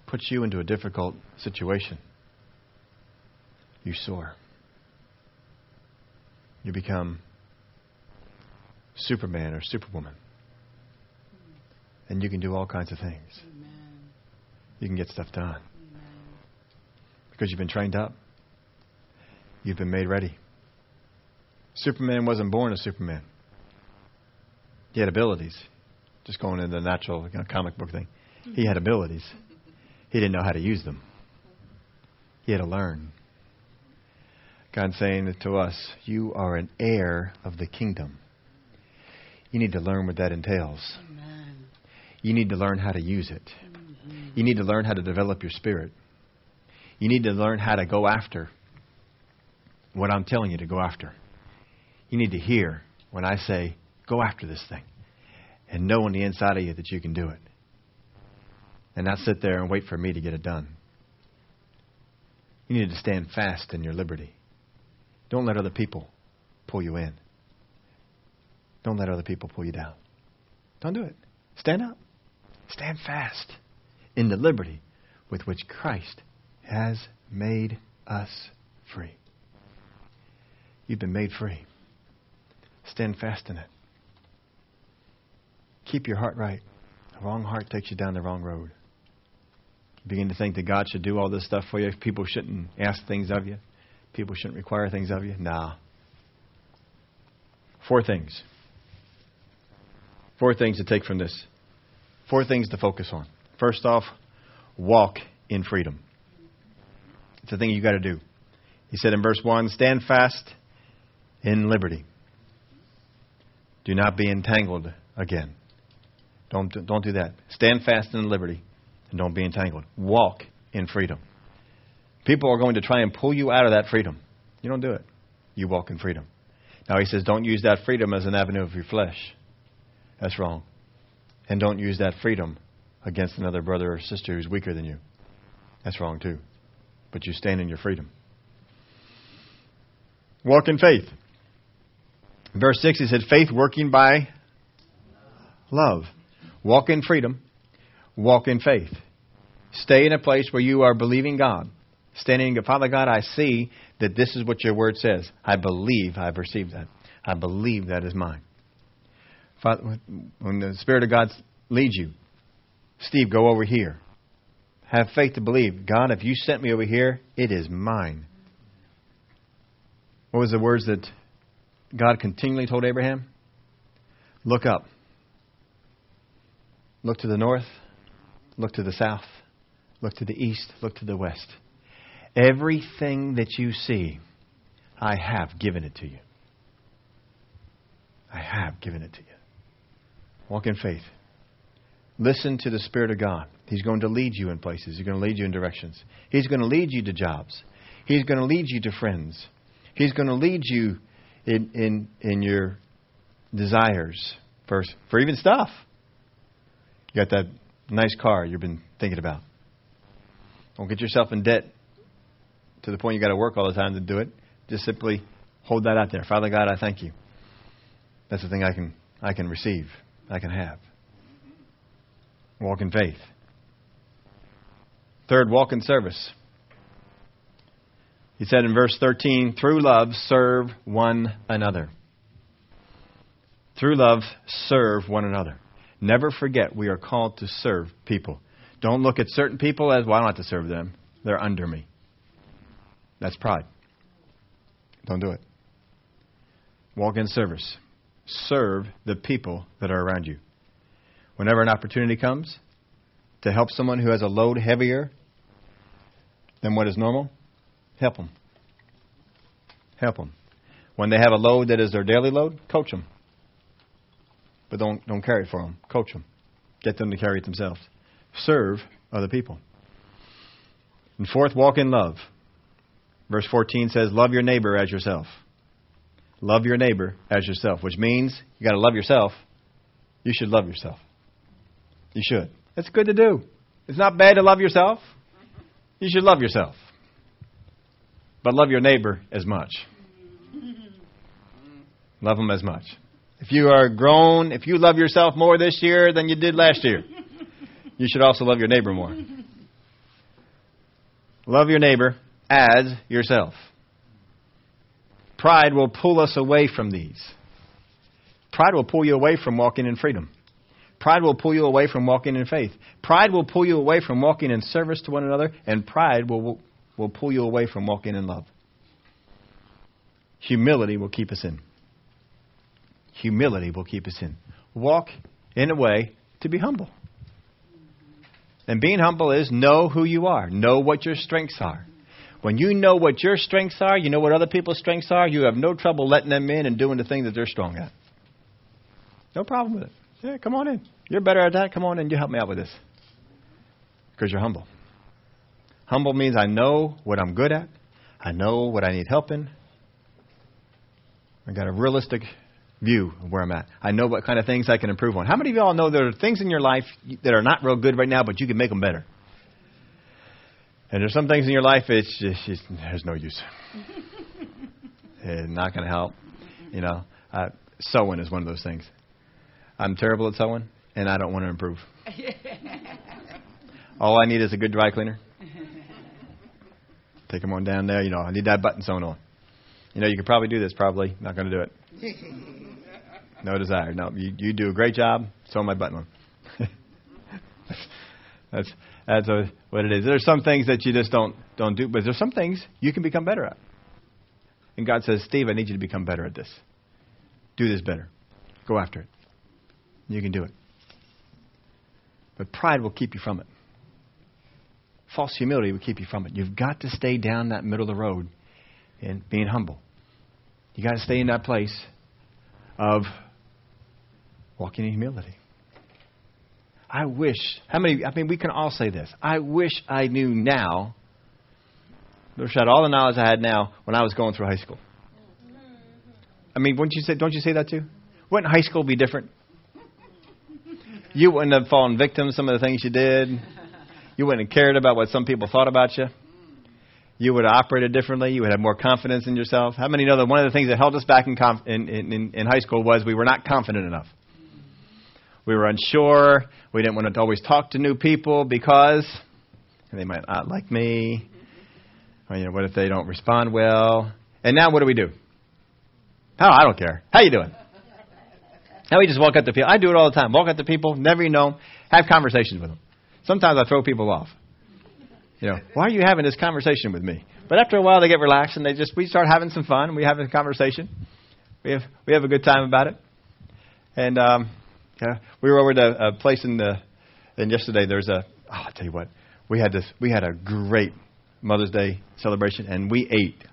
A: puts you into a difficult situation, you soar. You become Superman or Superwoman. And you can do all kinds of things. Amen. You can get stuff done. Amen. Because you've been trained up. You've been made ready. Superman wasn't born a Superman. He had abilities. Just going into the natural you know, comic book thing. He had abilities. He didn't know how to use them. He had to learn. God's saying to us, You are an heir of the kingdom. You need to learn what that entails. Amen. You need to learn how to use it. Mm-hmm. You need to learn how to develop your spirit. You need to learn how to go after what I'm telling you to go after. You need to hear when I say, go after this thing, and know on the inside of you that you can do it. And not sit there and wait for me to get it done. You need to stand fast in your liberty. Don't let other people pull you in. Don't let other people pull you down. Don't do it. Stand up. Stand fast in the liberty with which Christ has made us free. You've been made free. Stand fast in it. Keep your heart right. The wrong heart takes you down the wrong road. Begin to think that God should do all this stuff for you. People shouldn't ask things of you. People shouldn't require things of you. Nah. Four things. Four things to take from this. Four things to focus on. First off, walk in freedom. It's a thing you got to do. He said in verse 1 stand fast in liberty. Do not be entangled again. Don't, don't do that. Stand fast in liberty and don't be entangled. Walk in freedom. People are going to try and pull you out of that freedom. You don't do it. You walk in freedom. Now, he says, don't use that freedom as an avenue of your flesh. That's wrong. And don't use that freedom against another brother or sister who's weaker than you. That's wrong too. But you stand in your freedom. Walk in faith. verse 6, he said, faith working by love. Walk in freedom. Walk in faith. Stay in a place where you are believing God. Standing, in the Father God, I see that this is what your word says. I believe I've received that. I believe that is mine. Father, when the Spirit of God leads you, Steve, go over here. Have faith to believe. God, if you sent me over here, it is mine. What was the words that God continually told Abraham? Look up. Look to the north. Look to the south. Look to the east. Look to the west. Everything that you see, I have given it to you. I have given it to you. Walk in faith. Listen to the Spirit of God. He's going to lead you in places. He's going to lead you in directions. He's going to lead you to jobs. He's going to lead you to friends. He's going to lead you in, in, in your desires for, for even stuff. You got that nice car you've been thinking about. Don't get yourself in debt to the point you got to work all the time to do it. Just simply hold that out there. Father God, I thank you. That's the thing I can I can receive. I can have. Walk in faith. Third, walk in service. He said in verse 13, through love, serve one another. Through love, serve one another. Never forget we are called to serve people. Don't look at certain people as, well, I don't have to serve them. They're under me. That's pride. Don't do it. Walk in service. Serve the people that are around you. Whenever an opportunity comes to help someone who has a load heavier than what is normal, help them. Help them. When they have a load that is their daily load, coach them. But don't, don't carry it for them. Coach them. Get them to carry it themselves. Serve other people. And fourth, walk in love. Verse 14 says, Love your neighbor as yourself. Love your neighbor as yourself, which means you got to love yourself. You should love yourself. You should. It's good to do. It's not bad to love yourself. You should love yourself. But love your neighbor as much. Love them as much. If you are grown, if you love yourself more this year than you did last year, you should also love your neighbor more. Love your neighbor as yourself. Pride will pull us away from these. Pride will pull you away from walking in freedom. Pride will pull you away from walking in faith. Pride will pull you away from walking in service to one another, and pride will, will pull you away from walking in love. Humility will keep us in. Humility will keep us in. Walk in a way to be humble. And being humble is know who you are, know what your strengths are. When you know what your strengths are, you know what other people's strengths are, you have no trouble letting them in and doing the thing that they're strong at. No problem with it. Yeah, come on in. You're better at that. Come on in. You help me out with this. Because you're humble. Humble means I know what I'm good at. I know what I need help in. I got a realistic view of where I'm at. I know what kind of things I can improve on. How many of y'all know there are things in your life that are not real good right now, but you can make them better? And there's some things in your life it's just, it's, there's no use. it's not going to help. You know, uh, sewing is one of those things. I'm terrible at sewing, and I don't want to improve. All I need is a good dry cleaner. Take them on down there. You know, I need that button sewn on. You know, you could probably do this. Probably not going to do it. No desire. No, you, you do a great job. Sew my button on. that's that's a, what it is. There's some things that you just don't don't do, but there's some things you can become better at. And God says, Steve, I need you to become better at this. Do this better. Go after it. You can do it. But pride will keep you from it. False humility will keep you from it. You've got to stay down that middle of the road and being humble. You got to stay in that place of walking in humility. I wish, how many, I mean, we can all say this. I wish I knew now, wish I had all the knowledge I had now when I was going through high school. I mean, wouldn't you say, don't you say that too? Wouldn't high school be different? You wouldn't have fallen victim to some of the things you did. You wouldn't have cared about what some people thought about you. You would have operated differently. You would have more confidence in yourself. How many know that one of the things that held us back in, conf- in, in, in high school was we were not confident enough? We were unsure. We didn't want to always talk to new people because they might not like me. Or, you know, what if they don't respond well? And now what do we do? Oh, I don't care. How you doing? Now we just walk up to people. I do it all the time. Walk up to people, never even know have conversations with them. Sometimes I throw people off. You know, why are you having this conversation with me? But after a while, they get relaxed and they just we start having some fun. We have a conversation. We have we have a good time about it. And um, yeah, we were over at a, a place in the. And yesterday there's a. Oh, I'll tell you what. We had this. We had a great Mother's Day celebration, and we ate.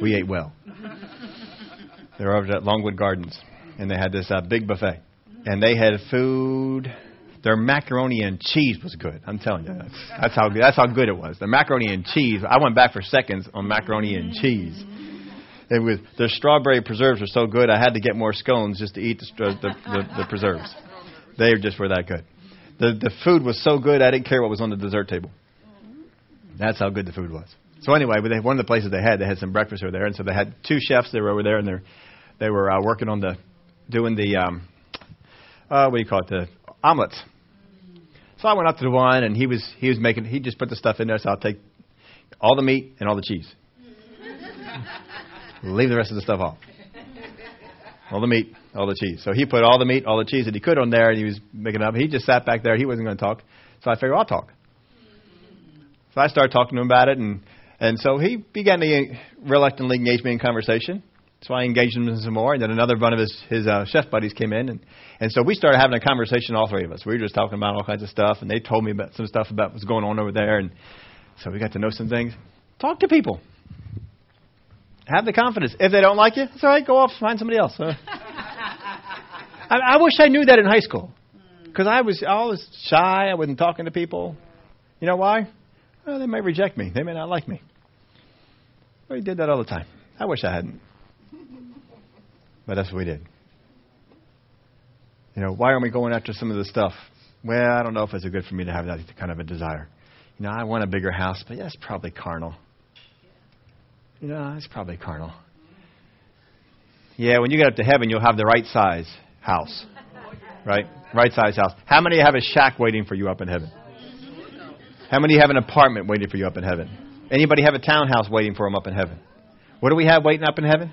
A: We ate well. they were over at Longwood Gardens, and they had this uh, big buffet, and they had food. Their macaroni and cheese was good. I'm telling you, that's, how good. That's how good it was. The macaroni and cheese. I went back for seconds on macaroni and cheese. It was their strawberry preserves were so good. I had to get more scones just to eat the the, the, the preserves. They just were that good. The the food was so good. I didn't care what was on the dessert table. That's how good the food was. So anyway, they, one of the places they had, they had some breakfast over there, and so they had two chefs. They were over there, and they they were uh, working on the doing the um, uh, what do you call it, the omelets. So I went up to the one, and he was he was making he just put the stuff in there. So I'll take all the meat and all the cheese. Leave the rest of the stuff off. all the meat, all the cheese. So he put all the meat, all the cheese that he could on there, and he was making it up. He just sat back there. He wasn't going to talk. So I figured I'll talk. So I started talking to him about it, and and so he began to reluctantly engage me in conversation. So I engaged him some more, and then another one of his his uh, chef buddies came in, and and so we started having a conversation, all three of us. We were just talking about all kinds of stuff, and they told me about some stuff about what's going on over there, and so we got to know some things. Talk to people. Have the confidence. If they don't like you, it's all right. Go off, find somebody else. I, I wish I knew that in high school, because I was always shy. I wasn't talking to people. You know why? Well, they may reject me. They may not like me. But we did that all the time. I wish I hadn't. But that's what we did. You know, why aren't we going after some of the stuff? Well, I don't know if it's good for me to have that kind of a desire. You know, I want a bigger house, but that's probably carnal. You know, it's probably carnal. Yeah, when you get up to heaven, you'll have the right size house. Right? Right size house. How many have a shack waiting for you up in heaven? How many have an apartment waiting for you up in heaven? Anybody have a townhouse waiting for them up in heaven? What do we have waiting up in heaven?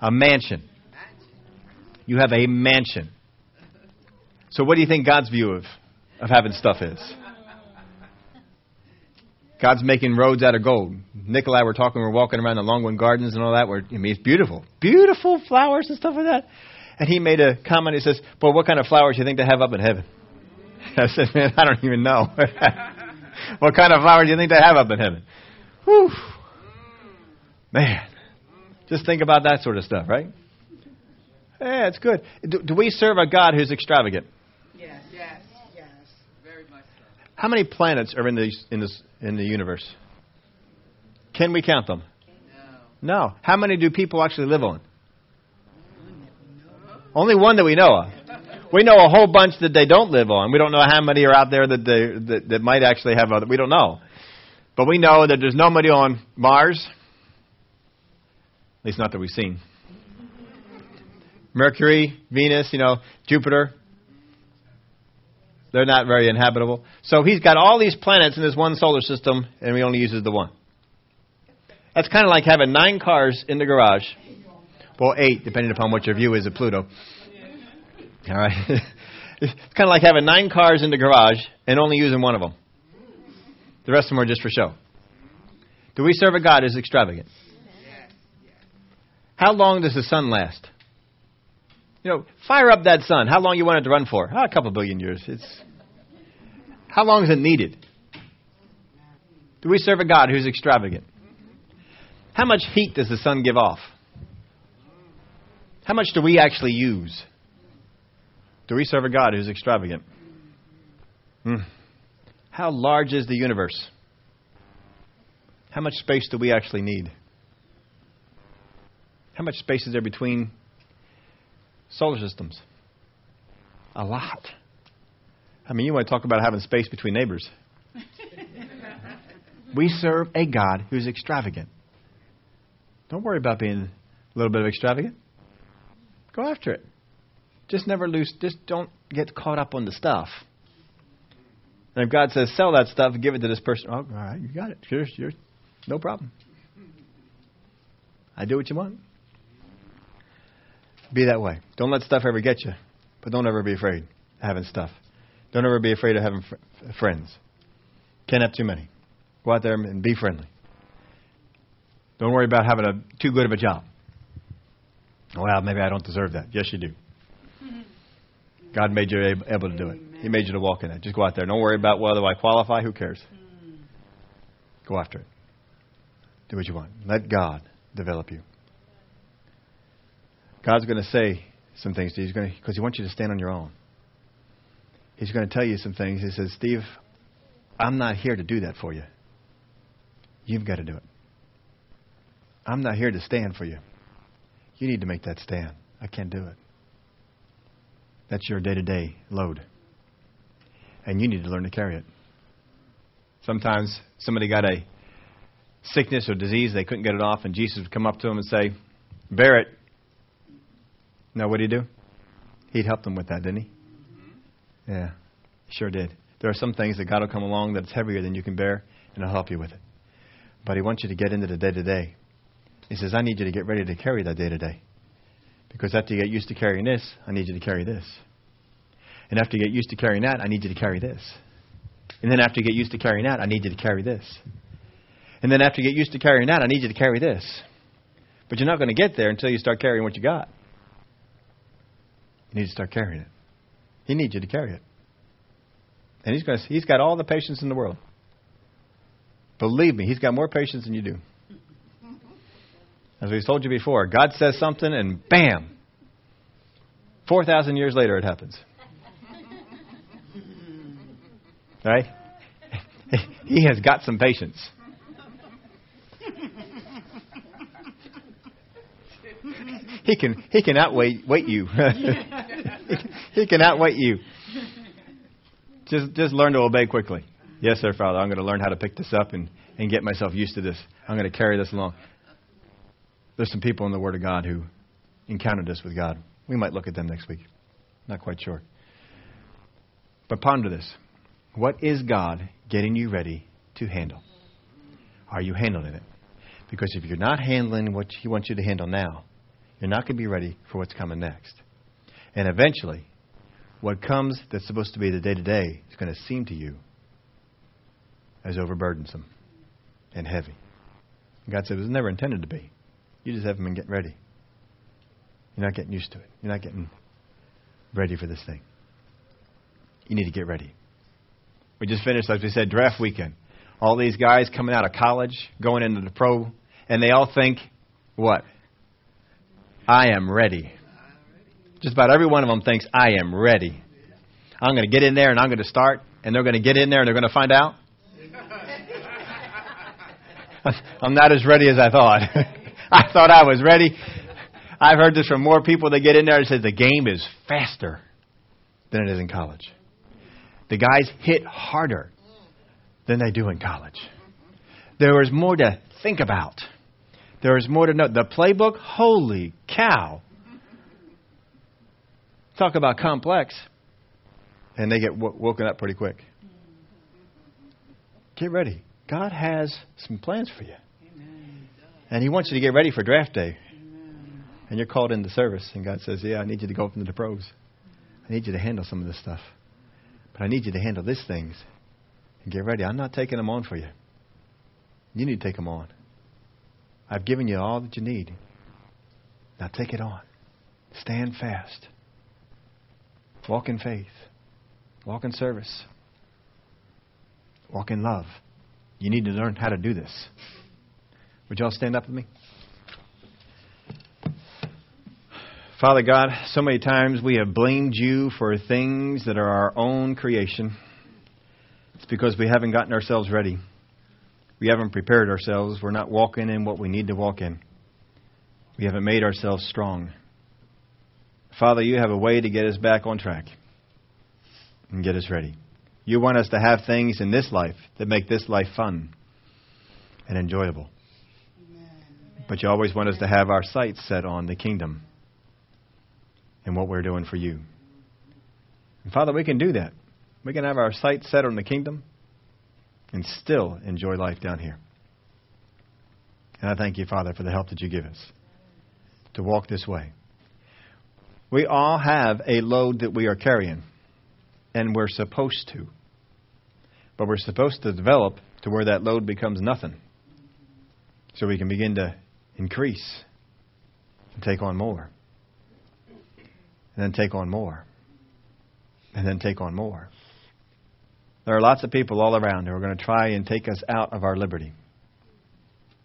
A: A mansion. You have a mansion. So what do you think God's view of, of having stuff is? God's making roads out of gold. Nikolai, we're talking, we're walking around the Longwood Gardens and all that. Where, I mean, it's beautiful. Beautiful flowers and stuff like that. And he made a comment. He says, Well, what kind of flowers do you think they have up in heaven? I said, man, I don't even know. what kind of flowers do you think they have up in heaven? Whew. Man, just think about that sort of stuff, right? Yeah, it's good. Do, do we serve a God who's extravagant?
B: Yes, yes, yes, very much so.
A: How many planets are in the in this in the universe? Can we count them?
B: No.
A: No. How many do people actually live on? Only one that we know of. We know a whole bunch that they don't live on. We don't know how many are out there that they that, that might actually have other. We don't know, but we know that there's nobody on Mars. At least not that we've seen. Mercury, Venus, you know, Jupiter. They're not very inhabitable. So he's got all these planets in this one solar system, and he only uses the one. That's kind of like having nine cars in the garage. Well, eight, depending upon what your view is of Pluto. All right. it's kind of like having nine cars in the garage and only using one of them. The rest of them are just for show. Do we serve a God who's extravagant? How long does the sun last? You know, fire up that sun. How long you want it to run for? Oh, a couple billion years. It's how long is it needed? Do we serve a God who's extravagant? How much heat does the sun give off? How much do we actually use? Do we serve a God who's extravagant? Hmm. How large is the universe? How much space do we actually need? How much space is there between solar systems? A lot. I mean, you want to talk about having space between neighbors. we serve a God who's extravagant. Don't worry about being a little bit of extravagant. Go after it. Just never lose, just don't get caught up on the stuff. And if God says, sell that stuff and give it to this person, oh, all right, you got it. No problem. I do what you want. Be that way. Don't let stuff ever get you, but don't ever be afraid of having stuff. Don't ever be afraid of having fr- friends. Can't have too many. Go out there and be friendly. Don't worry about having a too good of a job. Well, maybe I don't deserve that. Yes, you do. God made you able to do it. He made you to walk in it. Just go out there. Don't worry about whether I qualify. Who cares? Hmm. Go after it. Do what you want. Let God develop you. God's going to say some things to you. He's going because He wants you to stand on your own. He's going to tell you some things. He says, Steve, I'm not here to do that for you. You've got to do it. I'm not here to stand for you. You need to make that stand. I can't do it. That's your day to day load. And you need to learn to carry it. Sometimes somebody got a sickness or disease, they couldn't get it off, and Jesus would come up to them and say, Bear it. Now, what did he do? He'd help them with that, didn't he? Mm-hmm. Yeah, sure did. There are some things that God will come along that's heavier than you can bear, and He'll help you with it. But He wants you to get into the day to day. He says, I need you to get ready to carry that day to day. Because after you get used to carrying this, I need you to carry this. And after you get used to carrying that, I need you to carry this. And then after you get used to carrying that, I need you to carry this. And then after you get used to carrying that, I need you to carry this. But you're not going to get there until you start carrying what you got. You need to start carrying it. He needs you to carry it. And he's, going to, he's got all the patience in the world. Believe me, he's got more patience than you do. As we told you before, God says something and bam, 4,000 years later it happens. Right? He has got some patience. He can he can outwait wait you. he can outwait you. Just just learn to obey quickly. Yes, sir, Father. I'm going to learn how to pick this up and, and get myself used to this. I'm going to carry this along. There's some people in the Word of God who encountered this with God. We might look at them next week. Not quite sure. But ponder this. What is God getting you ready to handle? Are you handling it? Because if you're not handling what He wants you to handle now, you're not going to be ready for what's coming next. And eventually, what comes that's supposed to be the day to day is going to seem to you as overburdensome and heavy. And God said it was never intended to be. You just haven't been getting ready. You're not getting used to it. You're not getting ready for this thing. You need to get ready. We just finished, as we said, draft weekend. All these guys coming out of college, going into the pro, and they all think, what? I am ready. Just about every one of them thinks, I am ready. I'm going to get in there and I'm going to start, and they're going to get in there and they're going to find out. I'm not as ready as I thought. I thought I was ready. I've heard this from more people that get in there and say the game is faster than it is in college. The guys hit harder than they do in college. There is more to think about. There is more to know. The playbook, holy cow. Talk about complex. And they get w- woken up pretty quick. Get ready. God has some plans for you. And He wants you to get ready for draft day. And you're called into service, and God says, Yeah, I need you to go up into the pros. I need you to handle some of this stuff. But I need you to handle these things. And get ready. I'm not taking them on for you. You need to take them on. I've given you all that you need. Now take it on. Stand fast. Walk in faith. Walk in service. Walk in love. You need to learn how to do this. Would y'all stand up with me? Father God, so many times we have blamed you for things that are our own creation. It's because we haven't gotten ourselves ready. We haven't prepared ourselves. We're not walking in what we need to walk in. We haven't made ourselves strong. Father, you have a way to get us back on track and get us ready. You want us to have things in this life that make this life fun and enjoyable. But you always want us to have our sights set on the kingdom and what we're doing for you. And Father, we can do that. We can have our sights set on the kingdom and still enjoy life down here. And I thank you, Father, for the help that you give us to walk this way. We all have a load that we are carrying, and we're supposed to. But we're supposed to develop to where that load becomes nothing. So we can begin to increase and take on more. And then take on more. And then take on more. There are lots of people all around who are going to try and take us out of our liberty.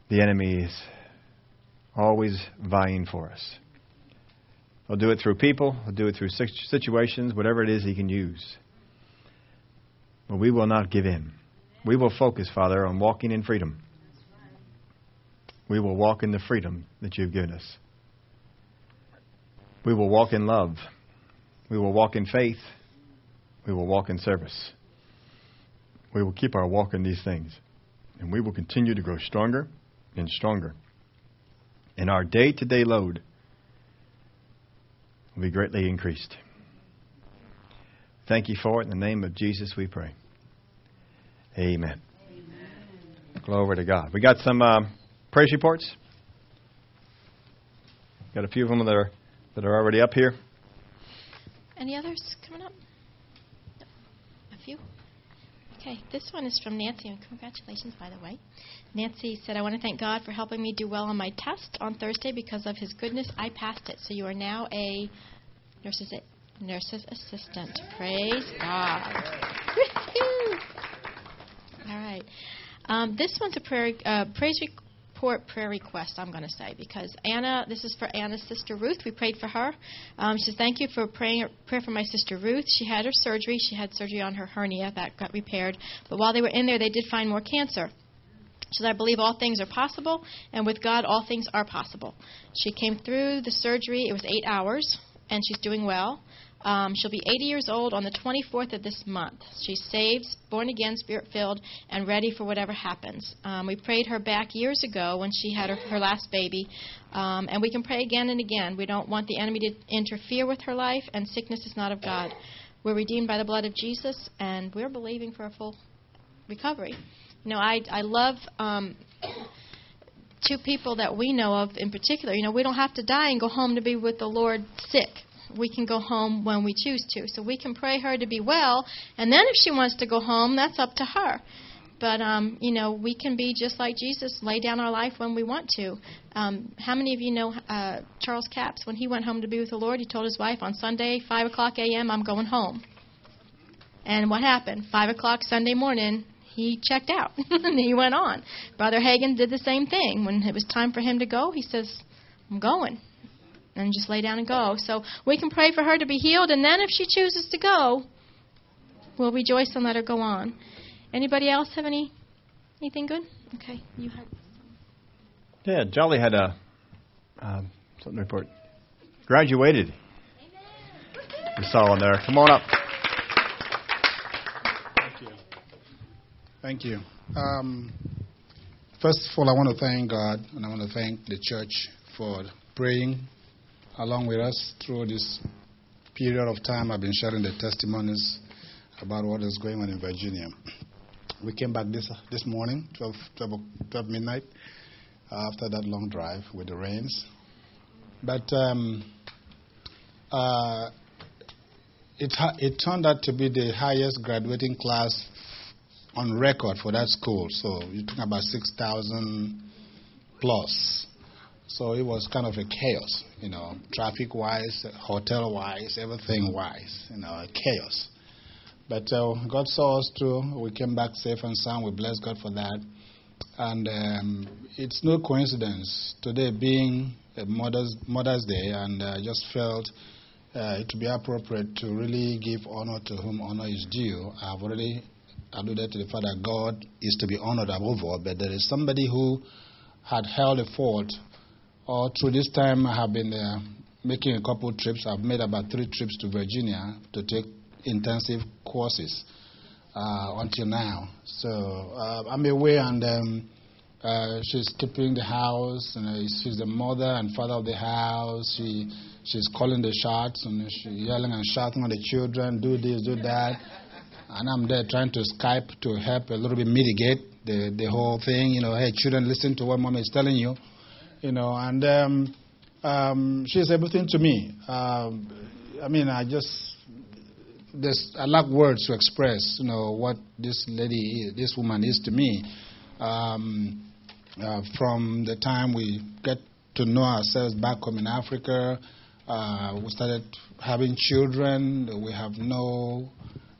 A: The enemy is always vying for us. He'll do it through people, he'll do it through situations, whatever it is he can use. But we will not give in. We will focus, Father, on walking in freedom. We will walk in the freedom that you've given us. We will walk in love. We will walk in faith. We will walk in service we will keep our walk in these things. And we will continue to grow stronger and stronger. And our day to day load will be greatly increased. Thank you for it. In the name of Jesus, we pray. Amen. Amen. Glory to God. We got some uh, praise reports. Got a few of them that are that are already up here?
C: Any others coming up? A few? Okay, this one is from Nancy, and congratulations, by the way. Nancy said, I want to thank God for helping me do well on my test on Thursday because of His goodness. I passed it. So you are now a nurse's, nurse's assistant. Praise God. All right. Um, this one's a prayer, uh, praise report prayer request, I'm going to say, because Anna, this is for Anna's sister Ruth. We prayed for her. Um, she says, Thank you for praying prayer for my sister Ruth. She had her surgery. She had surgery on her hernia that got repaired. But while they were in there, they did find more cancer. She said, I believe all things are possible, and with God, all things are possible. She came through the surgery. It was eight hours, and she's doing well. Um, she'll be 80 years old on the 24th of this month. She's saved, born again, spirit filled, and ready for whatever happens. Um, we prayed her back years ago when she had her, her last baby, um, and we can pray again and again. We don't want the enemy to interfere with her life, and sickness is not of God. We're redeemed by the blood of Jesus, and we're believing for a full recovery. You know, I I love. Um, two people that we know of in particular, you know, we don't have to die and go home to be with the Lord sick we can go home when we choose to. So we can pray her to be well, and then if she wants to go home, that's up to her. But um, you know, we can be just like Jesus, lay down our life when we want to. Um, how many of you know uh, Charles Capps? When he went home to be with the Lord, he told his wife on Sunday, five o'clock a.m., I'm going home. And what happened? Five o'clock Sunday morning, he checked out and he went on. Brother Hagin did the same thing. When it was time for him to go, he says, I'm going and just lay down and go. So we can pray for her to be healed, and then if she chooses to go, we'll rejoice and let her go on. Anybody else have any anything good? Okay, you had.
A: Yeah, Jolly had a um, something to report. Graduated. Amen. We saw him there. Come on up.
D: Thank you. Thank you. Um, first of all, I want to thank God and I want to thank the church for praying along with us through this period of time. I've been sharing the testimonies about what is going on in Virginia. We came back this this morning, 12, 12, 12 midnight, uh, after that long drive with the rains. But um, uh, it, it turned out to be the highest graduating class on record for that school. So you're talking about 6,000 plus. So it was kind of a chaos, you know, traffic wise, hotel wise, everything wise, you know, chaos. But uh, God saw us through. We came back safe and sound. We bless God for that. And um, it's no coincidence today being Mother's, Mother's Day, and I uh, just felt uh, it would be appropriate to really give honor to whom honor is due. I've already alluded to the fact that God is to be honored above all, but there is somebody who had held a fort or through this time, I have been uh, making a couple trips. I've made about three trips to Virginia to take intensive courses uh, until now. So uh, I'm away, and um, uh, she's keeping the house, and uh, she's the mother and father of the house. She she's calling the shots and she's yelling and shouting on the children, do this, do that. And I'm there trying to Skype to help a little bit mitigate the, the whole thing. You know, hey, children, listen to what mom is telling you you know, and um, um, she's everything to me. Um, I mean, I just there's I lack words to express, you know, what this lady, is, this woman is to me. Um, uh, from the time we get to know ourselves back home in Africa, uh, we started having children. We have no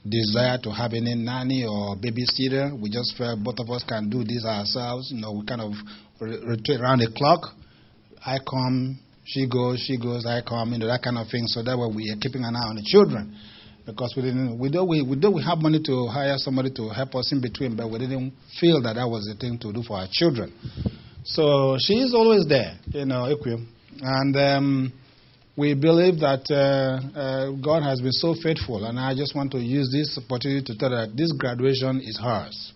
D: desire to have any nanny or babysitter. We just felt both of us can do this ourselves. You know, we kind of rotate around the clock. I come, she goes, she goes, I come, you know, that kind of thing. So that way we are keeping an eye on the children. Because we didn't, we do we, we don't we have money to hire somebody to help us in between, but we didn't feel that that was the thing to do for our children. So she is always there, you know, Equim. And um, we believe that uh, uh, God has been so faithful, and I just want to use this opportunity to tell her that this graduation is hers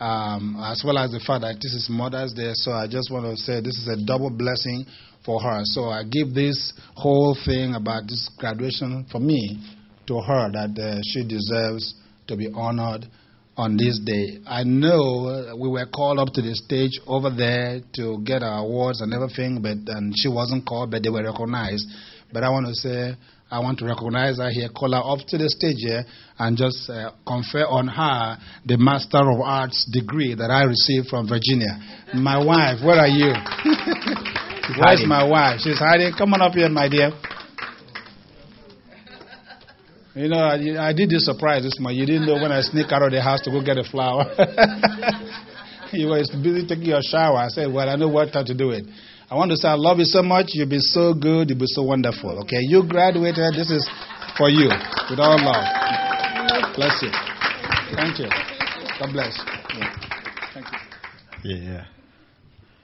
D: um, as well as the fact that this is Mother's Day. So I just want to say this is a double blessing for her. So I give this whole thing about this graduation for me to her that uh, she deserves to be honored on this day. I know we were called up to the stage over there to get our awards and everything, but and she wasn't called, but they were recognized. But I want to say, I want to recognize her here, call her up to the stage here, and just uh, confer on her the Master of Arts degree that I received from Virginia. My wife, where are you? Where's my wife? She's hiding. Come on up here, my dear. You know, I, I did this surprise this morning. You didn't know when I sneak out of the house to go get a flower. you were busy taking your shower. I said, Well, I know what time to do it. I want to say, I love you so much. You'll be so good. You'll be so wonderful. Okay? You graduated. This is for you with all love. Bless you. Thank you. God bless. Yeah. Thank you.
A: Yeah.